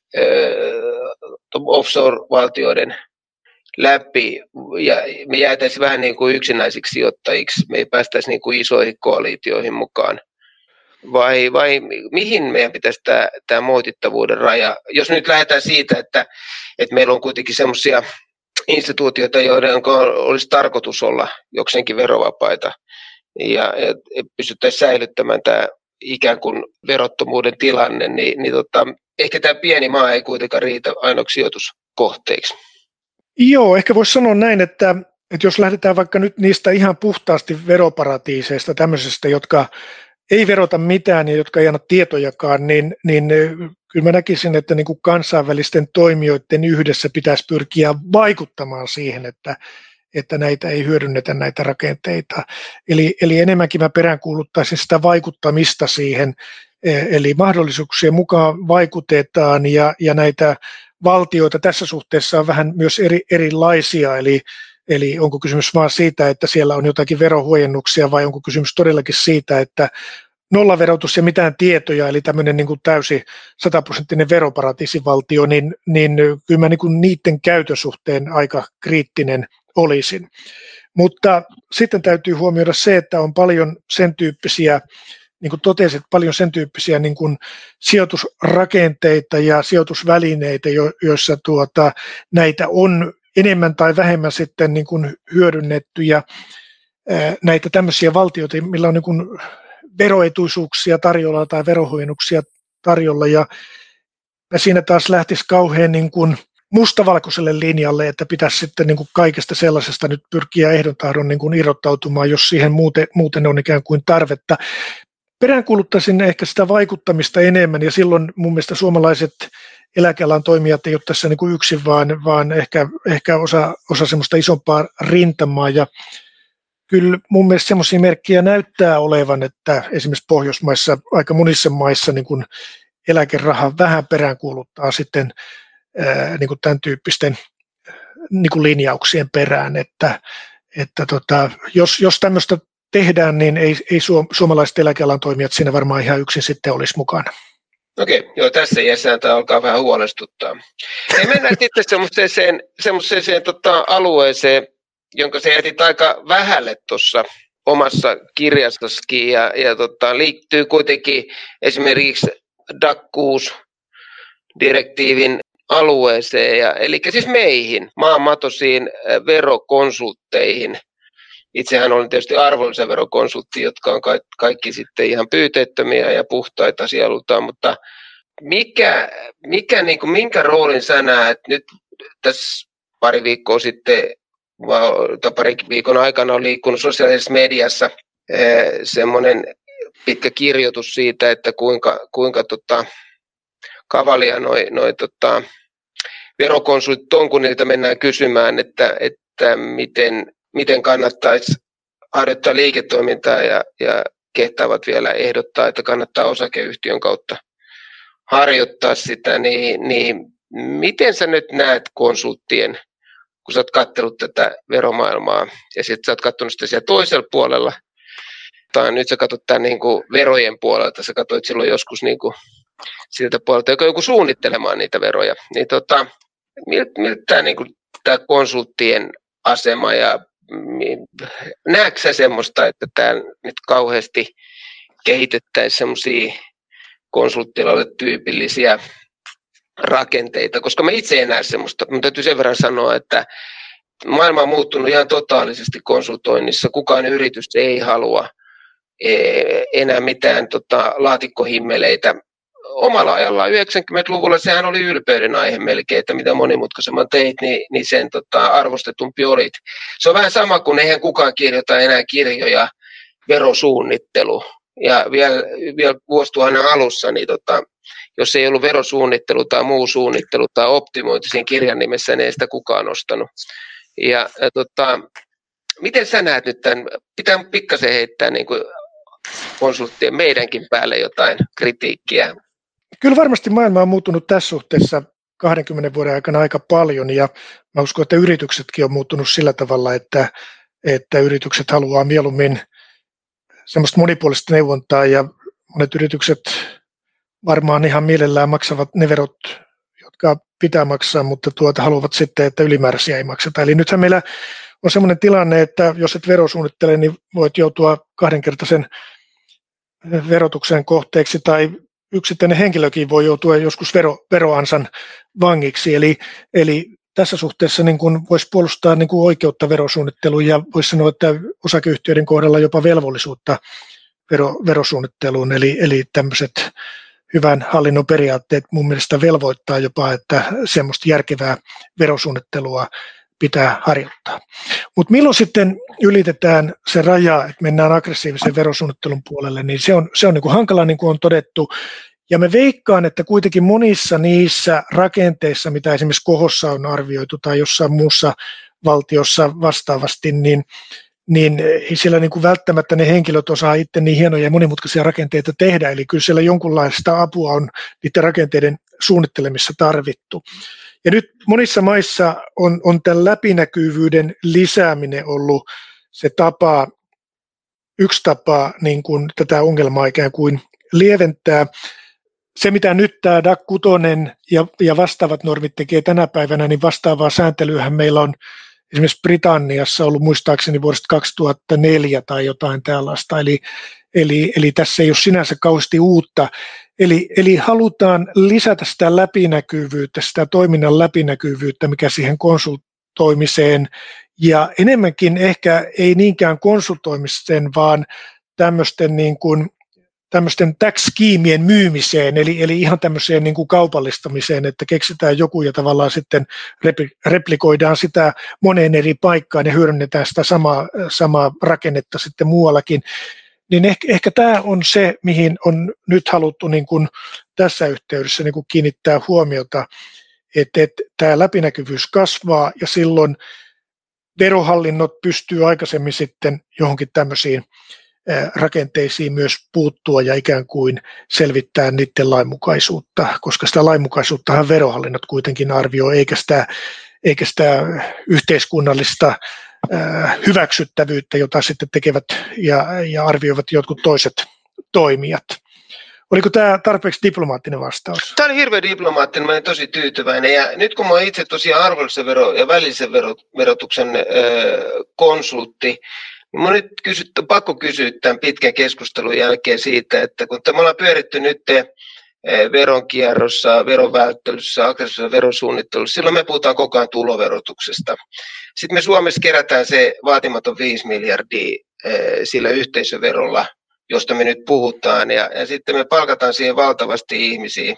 offshore-valtioiden läpi ja me jäätäisiin vähän niin kuin yksinäisiksi sijoittajiksi, me ei päästäisi niin kuin isoihin koalitioihin mukaan. Vai, vai mihin meidän pitäisi tämä, tämä moitittavuuden raja, jos nyt lähdetään siitä, että, että meillä on kuitenkin semmoisia instituutioita, joiden olisi tarkoitus olla jokseenkin verovapaita ja, ja pystyttäisiin säilyttämään tämä ikään kuin verottomuuden tilanne, niin, niin tota, ehkä tämä pieni maa ei kuitenkaan riitä ainoaksi sijoitus kohteiksi? Joo, ehkä voisi sanoa näin, että, että jos lähdetään vaikka nyt niistä ihan puhtaasti veroparatiiseista, tämmöisistä, jotka ei verota mitään ja jotka ei anna tietojakaan, niin, niin kyllä mä näkisin, että niin kuin kansainvälisten toimijoiden yhdessä pitäisi pyrkiä vaikuttamaan siihen, että, että näitä ei hyödynnetä näitä rakenteita. Eli, eli enemmänkin mä peräänkuuluttaisin sitä vaikuttamista siihen, e, eli mahdollisuuksien mukaan vaikutetaan ja, ja näitä valtioita tässä suhteessa on vähän myös eri, erilaisia, eli, eli onko kysymys vain siitä, että siellä on jotakin verohuojennuksia vai onko kysymys todellakin siitä, että nollaverotus ja mitään tietoja, eli tämmöinen niin kuin täysi sataprosenttinen veroparatiisivaltio, niin, niin kyllä mä niin kuin niiden käytösuhteen aika kriittinen olisin. Mutta sitten täytyy huomioida se, että on paljon sen tyyppisiä, niin kuin totesit, paljon sen tyyppisiä niin kuin sijoitusrakenteita ja sijoitusvälineitä, joissa tuota, näitä on enemmän tai vähemmän sitten niin kuin hyödynnetty ja näitä tämmöisiä valtioita, millä on niin kuin veroetuisuuksia tarjolla tai verohuojennuksia tarjolla ja siinä taas lähtisi kauhean niin kuin mustavalkoiselle linjalle, että pitäisi sitten niin kuin kaikesta sellaisesta nyt pyrkiä ehdon tahdon niin kuin irrottautumaan, jos siihen muuten, muuten on ikään kuin tarvetta. Peräänkuuluttaisin ehkä sitä vaikuttamista enemmän ja silloin mun mielestä suomalaiset eläkealan toimijat ei ole tässä niin kuin yksin, vaan, vaan ehkä, ehkä osa, osa semmoista isompaa rintamaa ja kyllä mun mielestä semmoisia merkkejä näyttää olevan, että esimerkiksi Pohjoismaissa, aika monissa maissa niin kuin eläkeraha vähän peräänkuuluttaa sitten niin kuin tämän tyyppisten niin kuin linjauksien perään, että, että tota, jos, jos tämmöistä tehdään, niin ei, ei suomalaiset eläkealan toimijat siinä varmaan ihan yksin sitten olisi mukana. Okei, joo, tässä iässä tämä alkaa vähän huolestuttaa. Ei mennään sitten semmoiseen, semmoiseen tota, alueeseen, jonka se jätit aika vähälle tuossa omassa kirjastossakin ja, ja tota, liittyy kuitenkin esimerkiksi DAC direktiivin alueeseen, ja, eli siis meihin, maanmatosiin verokonsultteihin. Itsehän olen tietysti arvonlisäverokonsultti, jotka on kaikki, sitten ihan pyyteettömiä ja puhtaita sielultaan, mutta mikä, mikä niin kuin, minkä roolin sä näet nyt tässä pari viikkoa sitten tai pari viikon aikana on liikkunut sosiaalisessa mediassa semmoinen pitkä kirjoitus siitä, että kuinka, kuinka tota, kavalia noi, noi tota, verokonsultit on, kun niiltä mennään kysymään, että, että miten, miten kannattaisi harjoittaa liiketoimintaa ja, ja kehtaavat vielä ehdottaa, että kannattaa osakeyhtiön kautta harjoittaa sitä, niin, niin miten sä nyt näet konsulttien kun sä oot kattellut tätä veromaailmaa ja sitten sä oot katsonut sitä siellä toisella puolella, tai nyt sä katsot tämän niin kuin verojen puolelta, sä katsoit silloin joskus niin kuin siltä puolelta, joka joku suunnittelemaan niitä veroja, niin tota, miltä, miltä niin kuin, tämä konsulttien asema ja näetkö sä semmoista, että tämä nyt kauheasti kehitettäisiin semmoisia konsulttilalle tyypillisiä rakenteita, koska mä itse en näe semmoista. Mutta täytyy sen verran sanoa, että maailma on muuttunut ihan totaalisesti konsultoinnissa. Kukaan yritys ei halua e, enää mitään tota, laatikkohimmeleitä. Omalla ajalla 90-luvulla sehän oli ylpeyden aihe melkein, että mitä monimutkaisemman teit, niin, niin sen tota, arvostetumpi olit. Se on vähän sama kuin eihän kukaan kirjoita enää kirjoja verosuunnittelu. Ja vielä, vielä vuosituhannen alussa, niin tota, jos ei ollut verosuunnittelu tai muu suunnittelu tai optimointi siinä kirjan nimessä, niin ei sitä kukaan ostanut. Ja, ja tota, miten sä näet nyt tämän, pitää pikkasen heittää niin kuin konsulttien meidänkin päälle jotain kritiikkiä? Kyllä varmasti maailma on muuttunut tässä suhteessa 20 vuoden aikana aika paljon ja mä uskon, että yrityksetkin on muuttunut sillä tavalla, että, että yritykset haluaa mieluummin semmoista monipuolista neuvontaa ja monet yritykset varmaan ihan mielellään maksavat ne verot, jotka pitää maksaa, mutta tuota haluavat sitten, että ylimääräisiä ei makseta. Eli nythän meillä on sellainen tilanne, että jos et verosuunnittele, niin voit joutua kahdenkertaisen verotuksen kohteeksi tai yksittäinen henkilökin voi joutua joskus vero, veroansan vangiksi. Eli, eli tässä suhteessa niin kuin voisi puolustaa niin kuin oikeutta verosuunnitteluun ja voisi sanoa, että osakeyhtiöiden kohdalla jopa velvollisuutta vero, verosuunnitteluun. Eli, eli tämmöiset hyvän hallinnon periaatteet mun mielestä velvoittaa jopa, että semmoista järkevää verosuunnittelua pitää harjoittaa. Mutta milloin sitten ylitetään se raja, että mennään aggressiivisen verosuunnittelun puolelle, niin se on, se on niin kuin hankala, niin kuin on todettu. Ja me veikkaan, että kuitenkin monissa niissä rakenteissa, mitä esimerkiksi Kohossa on arvioitu tai jossain muussa valtiossa vastaavasti, niin, niin ei siellä niin kuin välttämättä ne henkilöt osaa itse niin hienoja ja monimutkaisia rakenteita tehdä. Eli kyllä siellä jonkunlaista apua on niiden rakenteiden suunnittelemissa tarvittu. Ja nyt monissa maissa on, on tämän läpinäkyvyyden lisääminen ollut se tapa, yksi tapa niin kuin tätä ongelmaa ikään kuin lieventää. Se, mitä nyt tämä DAC 6 ja, ja vastaavat normit tekee tänä päivänä, niin vastaavaa sääntelyä meillä on esimerkiksi Britanniassa ollut muistaakseni vuodesta 2004 tai jotain tällaista. Eli, eli, eli tässä ei ole sinänsä kauheasti uutta. Eli, eli halutaan lisätä sitä läpinäkyvyyttä, sitä toiminnan läpinäkyvyyttä, mikä siihen konsultoimiseen ja enemmänkin ehkä ei niinkään konsultoimiseen, vaan tämmöisten niin kuin tämmöisten tax-skiimien myymiseen, eli, eli ihan tämmöiseen niin kuin kaupallistamiseen, että keksitään joku ja tavallaan sitten replikoidaan sitä moneen eri paikkaan ja hyödynnetään sitä samaa, samaa rakennetta sitten muuallakin niin ehkä, ehkä tämä on se, mihin on nyt haluttu niin kuin tässä yhteydessä niin kuin kiinnittää huomiota, että, että tämä läpinäkyvyys kasvaa ja silloin verohallinnot pystyy aikaisemmin sitten johonkin tämmöisiin rakenteisiin myös puuttua ja ikään kuin selvittää niiden lainmukaisuutta, koska sitä lainmukaisuuttahan verohallinnot kuitenkin arvioi, eikä sitä, eikä sitä yhteiskunnallista hyväksyttävyyttä, jota sitten tekevät ja, ja arvioivat jotkut toiset toimijat. Oliko tämä tarpeeksi diplomaattinen vastaus? Tämä oli hirveän diplomaattinen, mä olen tosi tyytyväinen. Ja nyt kun mä olen itse tosiaan arvonlisävero- vero- ja välisen verotuksen konsultti, niin mä nyt kysyt, pakko kysyä tämän pitkän keskustelun jälkeen siitä, että kun me ollaan pyöritty nyt veronkierrossa, verovälttelyssä, aggressiivisessa verosuunnittelussa, silloin me puhutaan koko ajan tuloverotuksesta. Sitten me Suomessa kerätään se vaatimaton 5 miljardia eh, sillä yhteisöverolla, josta me nyt puhutaan, ja, ja sitten me palkataan siihen valtavasti ihmisiä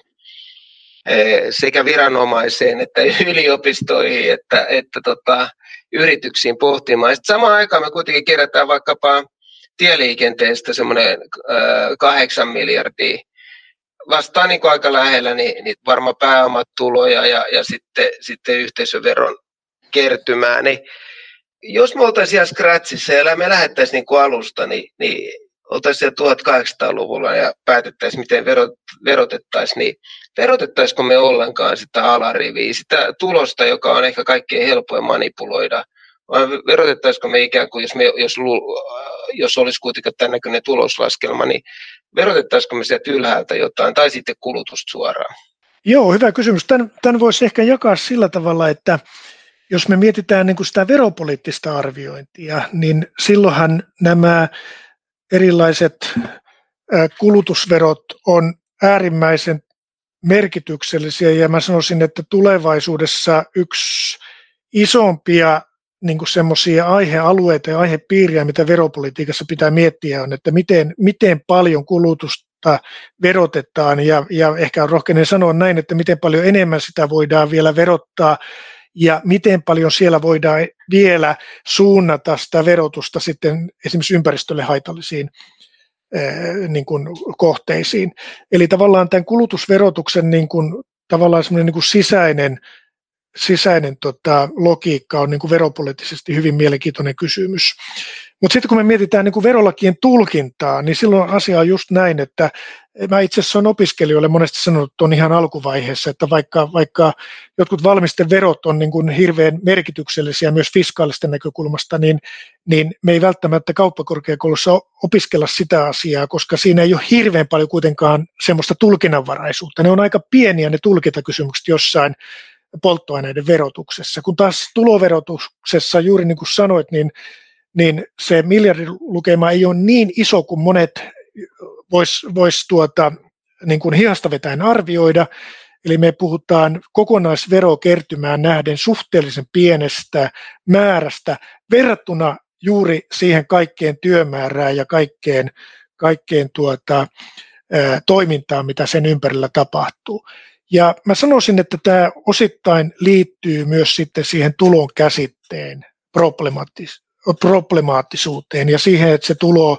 eh, sekä viranomaiseen että yliopistoihin että, että tota, yrityksiin pohtimaan. Sitten samaan aikaan me kuitenkin kerätään vaikkapa tieliikenteestä semmoinen kahdeksan miljardia. Vastaan niin aika lähellä niin, niin varmaan pääomatuloja ja, ja sitten, sitten yhteisöveron kertymää, niin jos me oltaisiin ihan scratchissa ja me lähettäisiin niin kuin alusta, niin, niin oltaisiin 1800-luvulla ja päätettäisiin, miten verot, verotettaisiin, niin verotettaisiko me ollenkaan sitä alariviä, sitä tulosta, joka on ehkä kaikkein helpoin manipuloida, vai verotettaisiko me ikään kuin, jos, me, jos, jos olisi kuitenkin tämän näköinen tuloslaskelma, niin verotettaisiko me sieltä ylhäältä jotain, tai sitten kulutusta suoraan? Joo, hyvä kysymys. Tämän, tämän voisi ehkä jakaa sillä tavalla, että jos me mietitään niin kuin sitä veropoliittista arviointia, niin silloinhan nämä erilaiset kulutusverot on äärimmäisen merkityksellisiä ja mä sanoisin, että tulevaisuudessa yksi isompia niin semmoisia aihealueita ja aihepiiriä, mitä veropolitiikassa pitää miettiä, on, että miten, miten paljon kulutusta verotetaan ja, ja ehkä rohkeinen sanoa näin, että miten paljon enemmän sitä voidaan vielä verottaa ja miten paljon siellä voidaan vielä suunnata sitä verotusta sitten esimerkiksi ympäristölle haitallisiin niin kuin kohteisiin. Eli tavallaan tämän kulutusverotuksen niin kuin, tavallaan niin kuin sisäinen sisäinen tota, logiikka on niin kuin veropoliittisesti hyvin mielenkiintoinen kysymys. Mutta sitten kun me mietitään niin kuin verolakien tulkintaa, niin silloin asia on just näin, että mä itse asiassa olen opiskelijoille monesti sanonut on ihan alkuvaiheessa, että vaikka, vaikka jotkut verot on niin kuin hirveän merkityksellisiä myös fiskaalisten näkökulmasta, niin, niin me ei välttämättä kauppakorkeakoulussa opiskella sitä asiaa, koska siinä ei ole hirveän paljon kuitenkaan semmoista tulkinnanvaraisuutta. Ne on aika pieniä ne tulkintakysymykset jossain polttoaineiden verotuksessa. Kun taas tuloverotuksessa, juuri niin kuin sanoit, niin, niin se miljardilukema ei ole niin iso kuin monet vois, vois tuota, niin hihasta vetäen arvioida. Eli me puhutaan kokonaisverokertymään nähden suhteellisen pienestä määrästä verrattuna juuri siihen kaikkeen työmäärään ja kaikkeen, kaikkeen tuota, toimintaan, mitä sen ympärillä tapahtuu. Ja mä sanoisin, että tämä osittain liittyy myös sitten siihen tulon käsitteen problemaattis- problemaattisuuteen ja siihen, että se tulo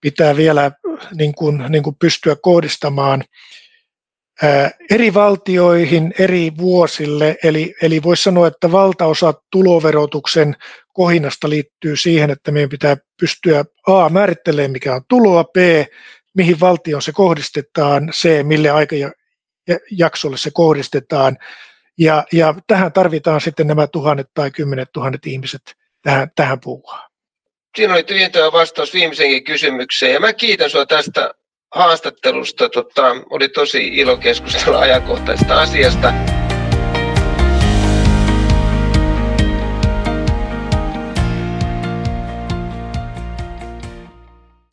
pitää vielä niin kuin, niin kuin pystyä kohdistamaan eri valtioihin eri vuosille, eli, eli voisi sanoa, että valtaosa tuloverotuksen kohinasta liittyy siihen, että meidän pitää pystyä A määrittelemään, mikä on tuloa, B, mihin valtioon se kohdistetaan, C, mille aikajaksolle se kohdistetaan, ja, ja tähän tarvitaan sitten nämä tuhannet tai kymmenet tuhannet ihmiset tähän, tähän puuhaan. Siinä oli tyhjentävä vastaus viimeisenkin kysymykseen, ja mä kiitän sinua tästä haastattelusta. Tota, oli tosi ilo keskustella ajankohtaisesta asiasta.